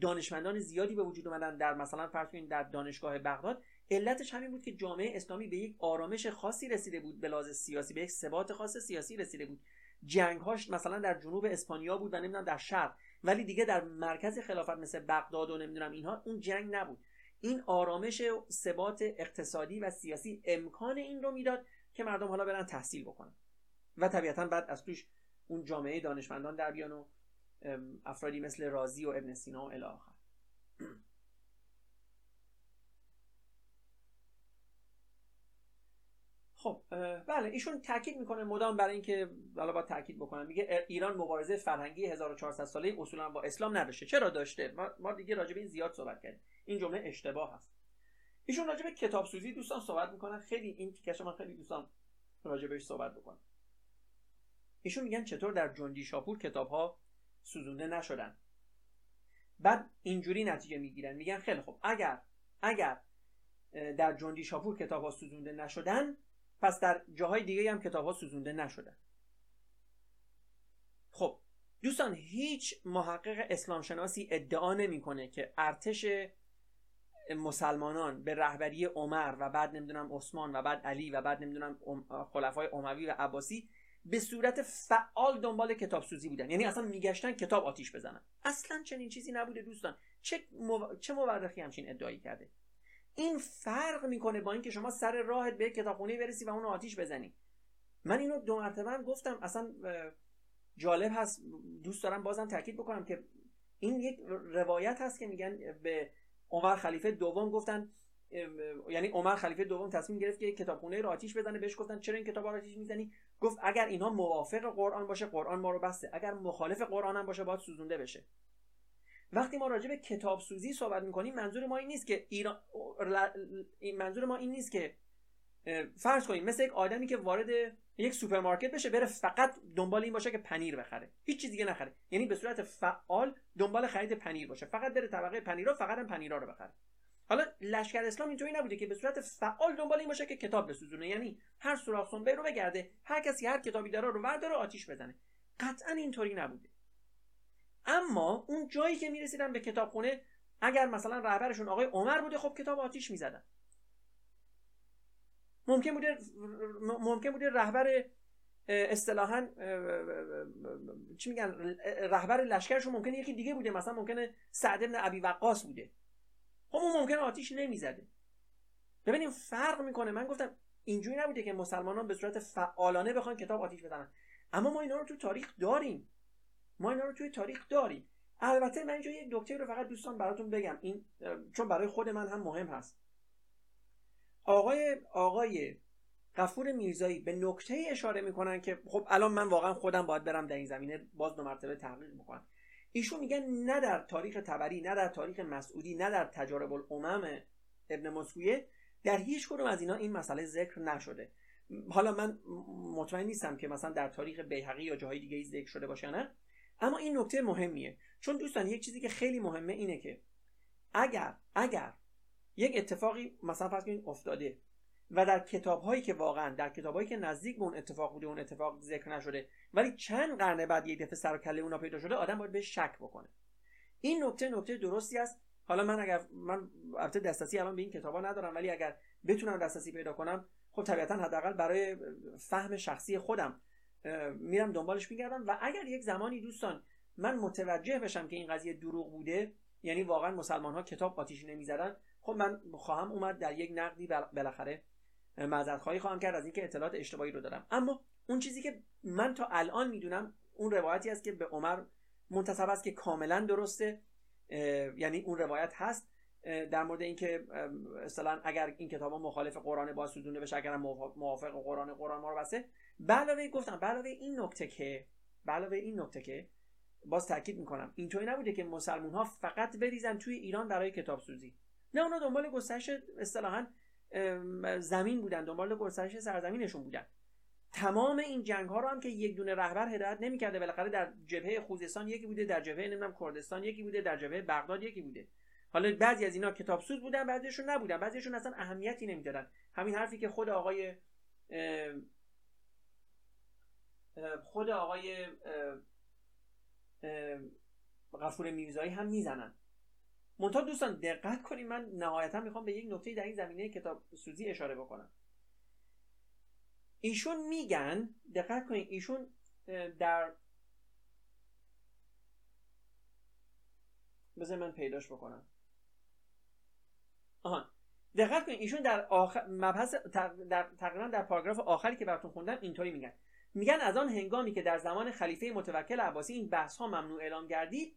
دانشمندان زیادی به وجود اومدن در مثلا فرض کنید در دانشگاه بغداد علتش همین بود که جامعه اسلامی به یک آرامش خاصی رسیده بود به سیاسی به یک ثبات خاص سیاسی رسیده بود. جنگ هاش مثلا در جنوب اسپانیا بود و نمی‌دونم در شرق ولی دیگه در مرکز خلافت مثل بغداد و نمی‌دونم اینها اون جنگ نبود. این آرامش ثبات اقتصادی و سیاسی امکان این رو می‌داد که مردم حالا برن تحصیل بکنن. و طبیعتا بعد از توش اون جامعه دانشمندان در بیان و افرادی مثل رازی و ابن سینا و الاخر خب بله ایشون تاکید می‌کنه مدام برای اینکه حالا با تاکید بکنم میگه ایران مبارزه فرهنگی 1400 ساله اصولا با اسلام نداشته. چرا داشته؟ ما دیگه راجع به این زیاد صحبت کردیم. این جمله اشتباه هست. ایشون راجع به کتاب سوزی دوستان صحبت می‌کنن خیلی این تیکش من خیلی دوستان راجع بهش صحبت بکنم. ایشون میگن چطور در جندی شاپور کتاب ها سوزونده نشدن. بعد اینجوری نتیجه می‌گیرن. میگن خیلی خب اگر اگر در جندی شاپور کتاب ها سوزونده نشدن پس در جاهای دیگه هم کتاب ها سوزونده نشدن. خب دوستان هیچ محقق اسلام شناسی ادعا نمی‌کنه که ارتش مسلمانان به رهبری عمر و بعد نمی‌دونم عثمان و بعد علی و بعد نمی‌دونم خلفای اموی و عباسی به صورت فعال دنبال کتاب سوزی بودن. یعنی اصلا میگشتن کتاب آتیش بزنن. اصلا چنین چیزی نبوده دوستان. چه, مو... چه مورخی همچین ادعایی کرده؟ این فرق می‌کنه با اینکه شما سر راهت به کتابخونه برسی و اون آتیش بزنی. من اینو دو مرتبه هم گفتم اصلا جالب هست. دوست دارم بازم تاکید بکنم که این یک روایت هست که میگن به عمر خلیفه دوم گفتن یعنی عمر خلیفه دوم تصمیم گرفت که کتابخونه رو آتیش بزنه. بهش گفتن چرا این کتاب رو آتیش می‌زنی؟ گفت اگر اینها موافق قرآن باشه قرآن ما رو بسته. اگر مخالف قرآن هم باشه باید سوزونده بشه. وقتی ما راجع به کتاب سوزی صحبت می‌کنیم منظور ما این نیست که ایران منظور ما این نیست که فرض کنیم مثل یک آدمی که وارد یک سوپرمارکت بشه بره فقط دنبال این باشه که پنیر بخره. هیچ چیز دیگه نخره. یعنی به صورت فعال دنبال خرید پنیر باشه. فقط بره طبقه پنیرا فقط هم پنیرا رو بخره. حالا لشکر اسلام اینطوری نبوده که به صورت فعال دنبال این باشه که کتاب بسوزونه. یعنی هر سوراخ سنبه رو بگرده هر کسی هر کتابی داره رو ورداره آتیش بزنه. قطعا اینطوری نبوده. اما اون جایی که می‌رسیدن به کتابخونه اگر مثلا رهبرشون آقای عمر بوده خب کتاب آتیش می‌زدن. ممکن بوده ممکن بوده رهبر اصطلاحا چی میگن رهبر لشکرشون ممکنه یکی دیگه بوده مثلا ممکنه سعد بن ابی وقاص بوده. خب اون ممکنه آتیش نمی‌زده. ببینیم فرق می‌کنه. من گفتم اینجوری نبوده که مسلمانان به صورت فعالانه بخوان کتاب آتیش بزنن. اما ما اینا رو تو تاریخ داریم. ما اینا رو توی تاریخ داریم. البته من اینجا یک دکتر رو فقط دوستان براتون بگم. این چون برای خود من هم مهم هست. آقای آقای قفور میرزایی به نکته اشاره می‌کنن که خب الان من واقعا خودم باید برم در این زمینه باز دو مرتبه تحقیق بکنم. ایشون میگن نه در تاریخ تبری نه در تاریخ مسعودی نه در تجارب الامم ابن مسکویه در هیچ کدوم از اینا این مسئله ذکر نشده. حالا من مطمئن نیستم که مثلا در تاریخ بیهقی یا جاهای دیگه ذکر شده باشه نه. اما این نکته مهمیه. چون دوستان یک چیزی که خیلی مهمه اینه که اگر اگر یک اتفاقی مثلا فرض کنید افتاده و در کتاب هایی که واقعا در کتاب هایی که نزدیک به اون اتفاق بوده اون اتفاق ذکر نشده ولی چند قرن بعد یک دفعه سر و کله اونا پیدا شده آدم باید به شک بکنه. این نکته نکته درستی است. حالا من اگر من البته دسترسی الان به این کتابا ندارم ولی اگر بتونم دسترسی پیدا کنم خب طبیعتا حداقل برای فهم شخصی خودم میرم دنبالش میگردم و اگر یک زمانی دوستان من متوجه بشم که این قضیه دروغ بوده یعنی واقعا مسلمان ها کتاب آتیش نمی‌زدن خب من خواهم اومد در یک نقدی بالاخره معذرت خواهی خواهم کرد از اینکه اطلاعات اشتباهی رو دارم. اما اون چیزی که من تا الان می‌دونم اون روایتی است که به عمر منتصب است که کاملا درسته یعنی اون روایت هست. در مورد اینکه اصلا اگر این کتاب مخالف قرآن با سوزونده بشه اگر موافق قرآن قرآن ما رو بسته علاوه گفتم علاوه این نکته که علاوه این نکته که باز تاکید می‌کنم اینطوری نبوده که مسلمون ها فقط بریزن توی ایران برای کتاب سوزی نه اونا دنبال گسترش اصطلاحا زمین بودن دنبال گسترش سرزمینشون بودن. تمام این جنگ ها رو هم که یک دونه رهبر هدایت نمی‌کرده بالاخره در جبهه خوزستان یکی بوده در جبهه نمی‌دونم کردستان یکی بوده در جبهه بغداد یکی بوده. حالا بعضی از اینا کتاب سوز بودن بعضیشون نبودن. بعضیشون اصلا اهمیتی نمی‌دادن. همین حرفی که خود آقای خود آقای غفور میرزایی هم می‌زنن. منتها دوستان دقت کنید من نهایتا می‌خوام به یک نکته در این زمینه کتاب سوزی اشاره بکنم. ایشون میگن دقت کنید ایشون در بذار من پیداش بکنم. آها. دقت کنید ایشون در آخر مبحث در تقریبا در پاراگراف آخری که براتون خوندم اینطوری میگن. میگن از آن هنگامی که در زمان خلیفه متوکل عباسی این بحث ها ممنوع اعلام گردید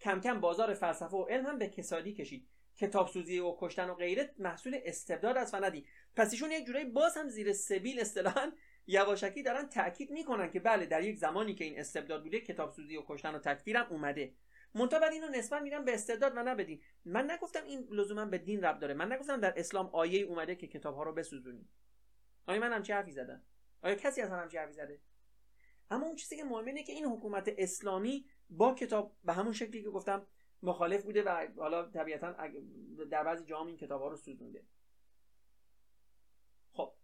کم کم بازار فلسفه و علم هم به کسادی کشید. کتاب سوزی و کشتن و غیره محصول استبداد است و ندی پس ایشون یک جورایی باز هم زیر سبیل اصطلاحا یواشکی دارن تاکید می‌کنن که بله در یک زمانی که این استبداد بوده کتاب سوزی و کشتن و تکفیرم اومده. منتها بعد اینو نسبت میدم به استعداد و نه به دین. من نگفتم این لزوما به دین رب داره. من نگفتم در اسلام آیه اومده که کتاب ها رو بسوزونیم آیا من هم چه حرفی زدم؟ آیا کسی از هم حرفی زده؟ اما اون چیزی که مهم اینه که این حکومت اسلامی با کتاب به همون شکلی که گفتم مخالف بوده و حالا طبیعتا در بعضی جام این کتاب ها رو سوزونده خب.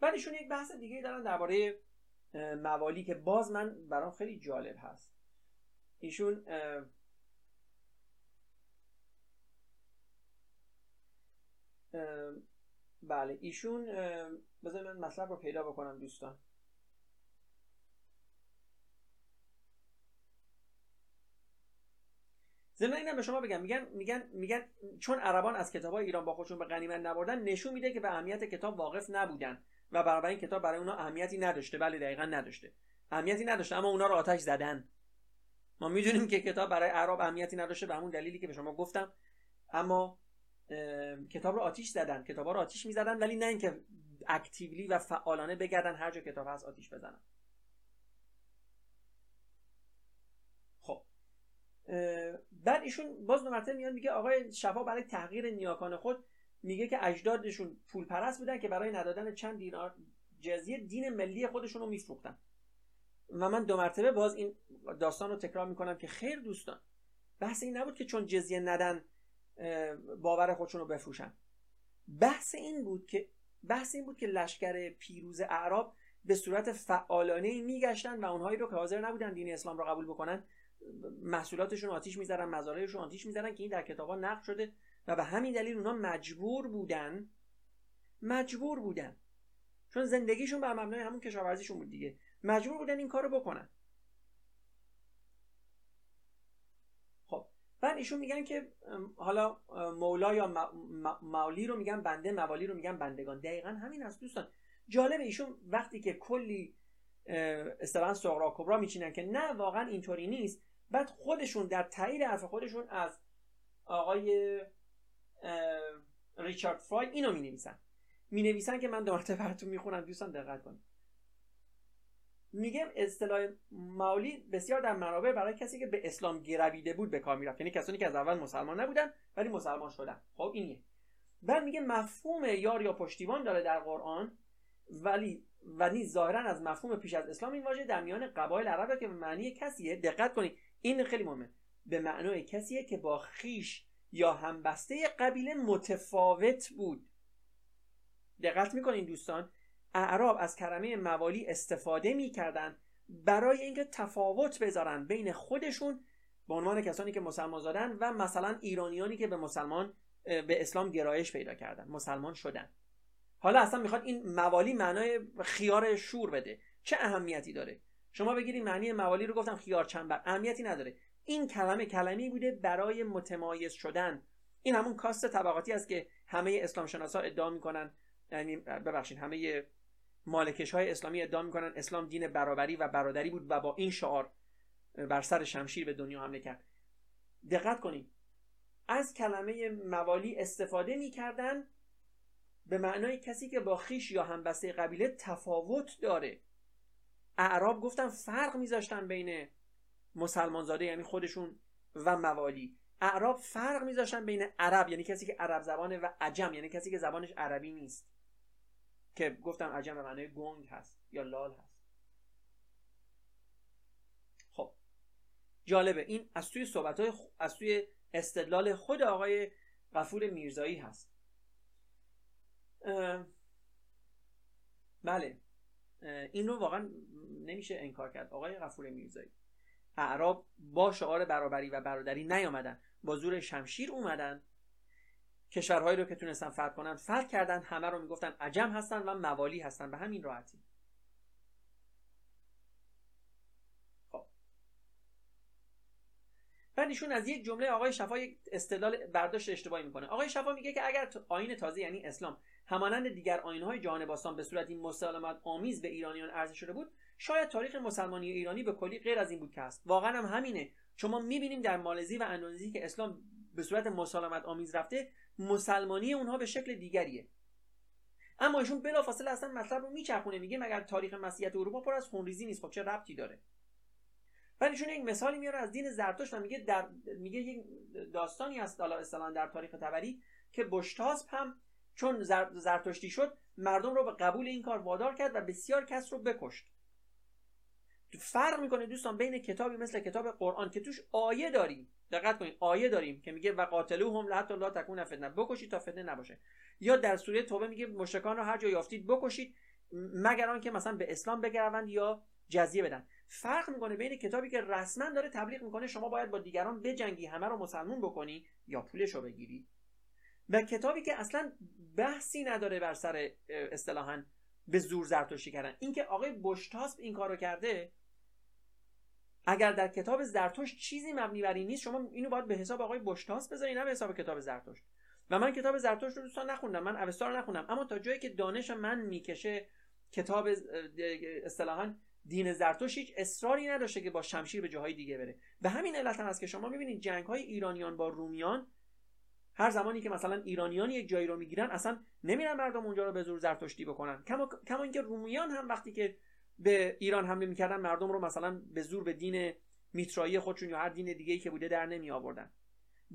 بعد ایشون یک بحث دیگه دارن درباره موالی که باز من برام خیلی جالب هست. ایشون بله ایشون بذار من مطلب رو پیدا بکنم دوستان. ضمن اینم به شما بگم میگن میگن میگن چون عربان از کتاب ایران با خودشون به غنیمت نبردن نشون میده که به اهمیت کتاب واقف نبودن و برای این کتاب برای اونا اهمیتی نداشته. بله دقیقا نداشته. اهمیتی نداشته اما اونا رو آتش زدن. ما می‌دونیم که کتاب برای عرب اهمیتی نداشته به همون دلیلی که به شما گفتم. اما کتاب رو آتیش زدن کتاب رو آتیش می‌زدن ولی نه اینکه اکتیولی و فعالانه بگردن هر جا کتاب هست آتیش بزنن. خب. بعد ایشون باز دو مرتبه میان میگه آقای شفا برای تغییر نیاکان خود میگه که اجدادشون پول پرست بودن که برای ندادن چند دینار جزیه دین ملی خودشون رو میفروختن. و من دو مرتبه باز این داستان رو تکرار می‌کنم که خیر دوستان بحث این نبود که چون جزیه ندن باور خودشون رو بفروشن. بحث این بود که بحث این بود که لشکر پیروز اعراب به صورت فعالانه میگشتن و اونهایی رو که حاضر نبودن دین اسلام رو قبول بکنن محصولاتشون آتیش می‌ذارن مزارعشون آتیش می‌ذارن که این در کتابا نقل شده و به همین دلیل اونا مجبور بودن مجبور بودن. چون زندگیشون بر مبنای همون کشاورزیشون بود دیگه. مجبور بودن این کارو بکنن خب بعد ایشون میگن که حالا مولا یا مولی رو میگن بنده موالی رو میگن بندگان. دقیقا همین است دوستان. جالب ایشون وقتی که کلی اصطلاحا سغرا کبرا میچینن که نه واقعا اینطوری نیست. بعد خودشون در تایید حرف خودشون از آقای ریچارد فرای اینو می نویسن می نویسن که من دو مرتبه براتون می‌خونم. دوستان دقت کنید. میگم اصطلاح مالی بسیار در منابع برای کسی که به اسلام گرویده بود به کار می‌رفت. یعنی کسانی که از اول مسلمان نبودن ولی مسلمان شدن. خب اینیه بعد میگه مفهوم یار یا پشتیبان داره در قرآن ولی و نیز ظاهرا از مفهوم پیش از اسلام این واژه در میان قبایل عربه که به معنی کسیه. دقت کنید. این خیلی مهمه. به معنای کسیه که با خیش یا همبسته قبیله متفاوت بود. دقت می‌کنین دوستان؟ اعراب از کرمه موالی استفاده می‌کردن برای اینکه تفاوت بذارن بین خودشون به عنوان کسانی که مسلمان زادن و مثلا ایرانیانی که به مسلمان به اسلام گرایش پیدا کردن مسلمان شدن. حالا اصلا می‌خواد این موالی معنای خیار شور بده. چه اهمیتی داره؟ شما بگیرید معنی موالی رو گفتم خیار چنبر اهمیتی نداره. این کلمه کلمی بوده برای متمایز شدن. این همون کاست طبقاتی است که همه اسلام شناسا ادعا می‌کنن. یعنی ببخشید همه مالکش های اسلامی ادعا می‌کنن اسلام دین برابری و برادری بود و با این شعار بر سر شمشیر به دنیا حمله کرد. دقت کنید. از کلمه موالی استفاده می‌کردن به معنای کسی که با خیش یا همبسته قبیله تفاوت داره. اعراب گفتن فرق میذاشتن بین مسلمان زاده یعنی خودشون و موالی. اعراب فرق میذاشتن بین عرب یعنی کسی که عرب زبانه و عجم یعنی کسی که زبانش عربی نیست. که گفتم عجم به معنای گنگ هست یا لال هست. خب. جالبه. این از توی صحبت های از توی استدلال خود آقای غفور میرزایی هست. بله. این رو واقعا نمیشه انکار کرد. آقای غفور میرزایی. اعراب با شعار برابری و برادری نیامدن. با زور شمشیر اومدن. کشورهایی رو که تونستن فتح کنن فتح کردن همه رو می‌گفتن عجم هستن و موالی هستن. به همین راحتی. خب. بعد ایشون از یک جمله آقای شفا یک استدلال برداشت اشتباهی می‌کنه. آقای شفا میگه که اگر آین تازه یعنی اسلام همانند دیگر آینهای جهان باستان به صورت این مسالمت آمیز به ایرانیان عرضه شده بود شاید تاریخ مسلمانی ایرانی به کلی غیر از این بود که است. واقعا هم همینه. چون ما می‌بینیم در مالزی و اندونزی که اسلام به صورت مسالمت آمیز رفته مسلمانی اونها به شکل دیگریه. اما ایشون بلافاصله اصلا مطلب رو میچرخونه میگه مگر تاریخ مسیحیت اروپا پر از خونریزی نیست؟ خب چه ربطی داره؟ بعد ایشون یک مثالی میاره از دین زرتشت میگه در میگه یک داستانی هست حالا اصطلاحا در تاریخ تبری که بشتاسپ هم چون زرتشتی شد مردم رو به قبول این کار وادار کرد و بسیار کس رو بکشت. فرق می‌کنه دوستان بین کتابی مثل کتاب قرآن که توش آیه داریم. دقت کنید. آیه داریم که میگه و قاتلوهم لحت لا تکون فتنه. بکشید تا فتنه نباشه. یا در سوره توبه میگه مشرکان رو هر جا یافتید بکشید مگر آنکه مثلا به اسلام بگروند یا جزیه بدن. فرق می‌کنه بین کتابی که رسما داره تبلیغ می‌کنه شما باید با دیگران بجنگی همه رو مسلمون بکنی یا پولش رو بگیری. و کتابی که اصلا بحثی نداره بر سر اصطلاحا به زور زرتشتی کردن. اینکه آقای بشتاسب این کارو کرده اگر در کتاب زرتشت چیزی مبنی بر این نیست شما اینو باید به حساب آقای بشتاس بذارید نه به حساب کتاب زرتشت. و من کتاب زرتشت رو دوستان نخوندم من اوستا رو نخوندم اما تا جایی که دانش من می‌کشه کتاب اصطلاحا دین زرتشت هیچ اصراری نداشته که با شمشیر به جاهای دیگه بره. به همین علت هم است که شما می‌بینید جنگ های ایرانیان با رومیان هر زمانی که مثلا ایرانیان یک جایی رو می‌گیرن اصلا نمیرن مردم اونجا رو به زور زرتشتی بکنن. کما کما اینکه رومیان هم وقتی که به ایران حمله می‌کردن مردم رو مثلا به زور به دین میترایی خودشون یا هر دین دیگه که بوده در نمی آوردن.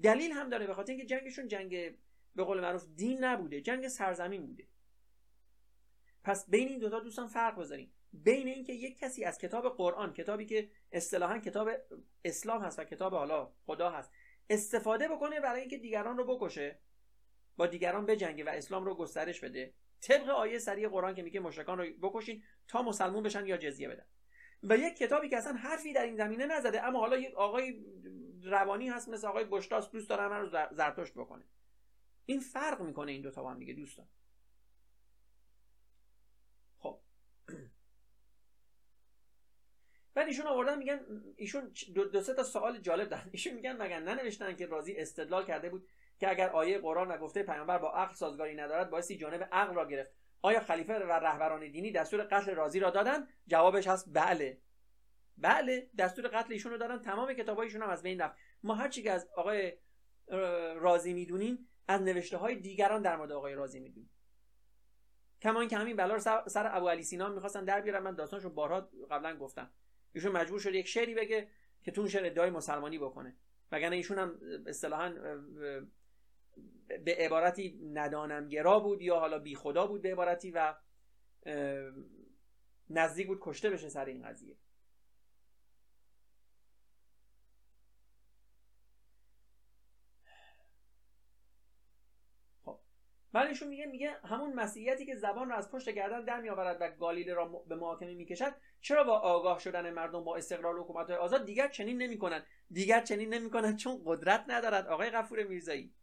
دلیل هم داره به خاطر اینکه جنگشون جنگ به قول معروف دین نبوده جنگ سرزمین بوده. پس بین این دوتا دوستان فرق بذاریم بین اینکه یک کسی از کتاب قرآن کتابی که اصطلاحا کتاب اسلام هست و کتاب حالا خدا هست استفاده بکنه برای اینکه دیگران رو بکشه با دیگران بجنگه و اسلام رو گسترش بده. طبق آیه سری قرآن که میگه مشرکان رو بکشین تا مسلمون بشن یا جزیه بدن. و یک کتابی که اصلا حرفی در این زمینه نزده اما حالا یک آقای روانی هست مثل آقای بشتاس دوست داره من رو زرتشت بکنه. این فرق می‌کنه این دوتا با هم دیگه دوستان. خب. [CLEARS THROAT] بعد ایشون آوردن میگن ایشون دو, دو سه تا سوال جالب دارن. ایشون میگن مگر ننوشتن که رازی استدلال کرده بود؟ که اگر آیه قرآن و گفته پیامبر با عقل سازگاری ندارد بایستی جانب عقل را گرفت. آیا خلیفه و رهبران دینی دستور قتل رازی را دادن جوابش هست بله. بله دستور قتل ایشون رو دادن. تمام کتابایشون هم از بین رفت. ما هر چی که از آقای رازی می‌دونیم از نوشته های دیگران در مورد آقای رازی می‌دونیم. کما اینکه همین بلا سر ابو علی سینا می‌خواستن در بیارن. من داستانشو بارها قبلا گفتم. ایشون مجبور شد یک شعری بگه که تو شعر ادعای مسلمانی بکنه. وگرنه ایشون هم اصطلاحا به عبارتی ندانمگرا بود یا حالا بی خدا بود به عبارتی و نزدیک بود کشته بشه سر این قضیه. خب. ایشون میگه میگه همون مسیحیتی که زبان را از پشت گردن در میآورد و گالیله را به محاکمه می‌کشد چرا با آگاه شدن مردم با استقرار حکومت آزاد دیگر چنین نمی‌کنند؟ دیگر چنین نمی‌کنند چون قدرت ندارد. آقای غفور میرزایی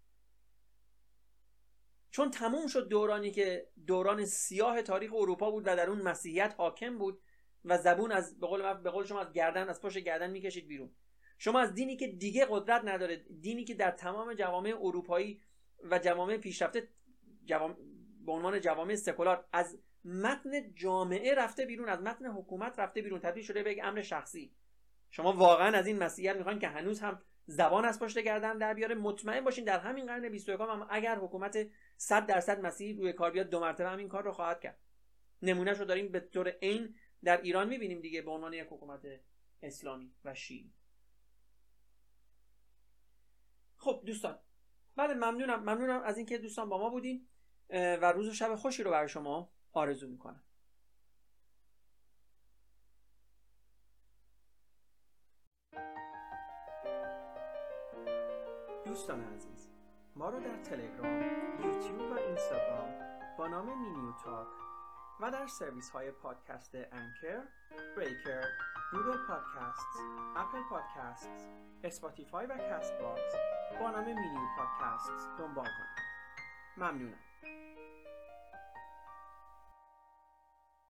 چون تموم شد دورانی که دوران سیاه تاریخ اروپا بود و در اون مسیحیت حاکم بود و زبون از به قول, به قول شما از گردن از پشت گردن می‌کشید بیرون. شما از دینی که دیگه قدرت نداره دینی که در تمام جوامع اروپایی و جوامع پیشرفته جوام... به عنوان جوامع سکولار از متن جامعه رفته بیرون از متن حکومت رفته بیرون. تبدیل شده به یک امر شخصی. شما واقعا از این مسیحیت می‌خواین که هنوز هم زبان از پشت گردن در بیاره. مطمئن باشین در همین قرن 21 هم اگر حکومت 100 درصد مسیحی روی کار بیاد دو مرتبه هم این کار رو خواهد کرد. نمونهش رو داریم به طور عین در ایران می‌بینیم دیگه به عنوان یک حکومت اسلامی و شیعی. خب دوستان. بله ممنونم. ممنونم از اینکه دوستان با ما بودین و روز و شب خوشی رو برای شما آرزو می‌کنم. دوستان عزیز ما رو در تلگرام، یوتیوب و اینستاگرام با نام مینیو تاک و در سرویس های پادکست Anchor، Breaker، Google Podcast، Apple Podcast، اسپاتیفای و Castbox با نام مینیو پادکست دنبال کنید. ممنونم.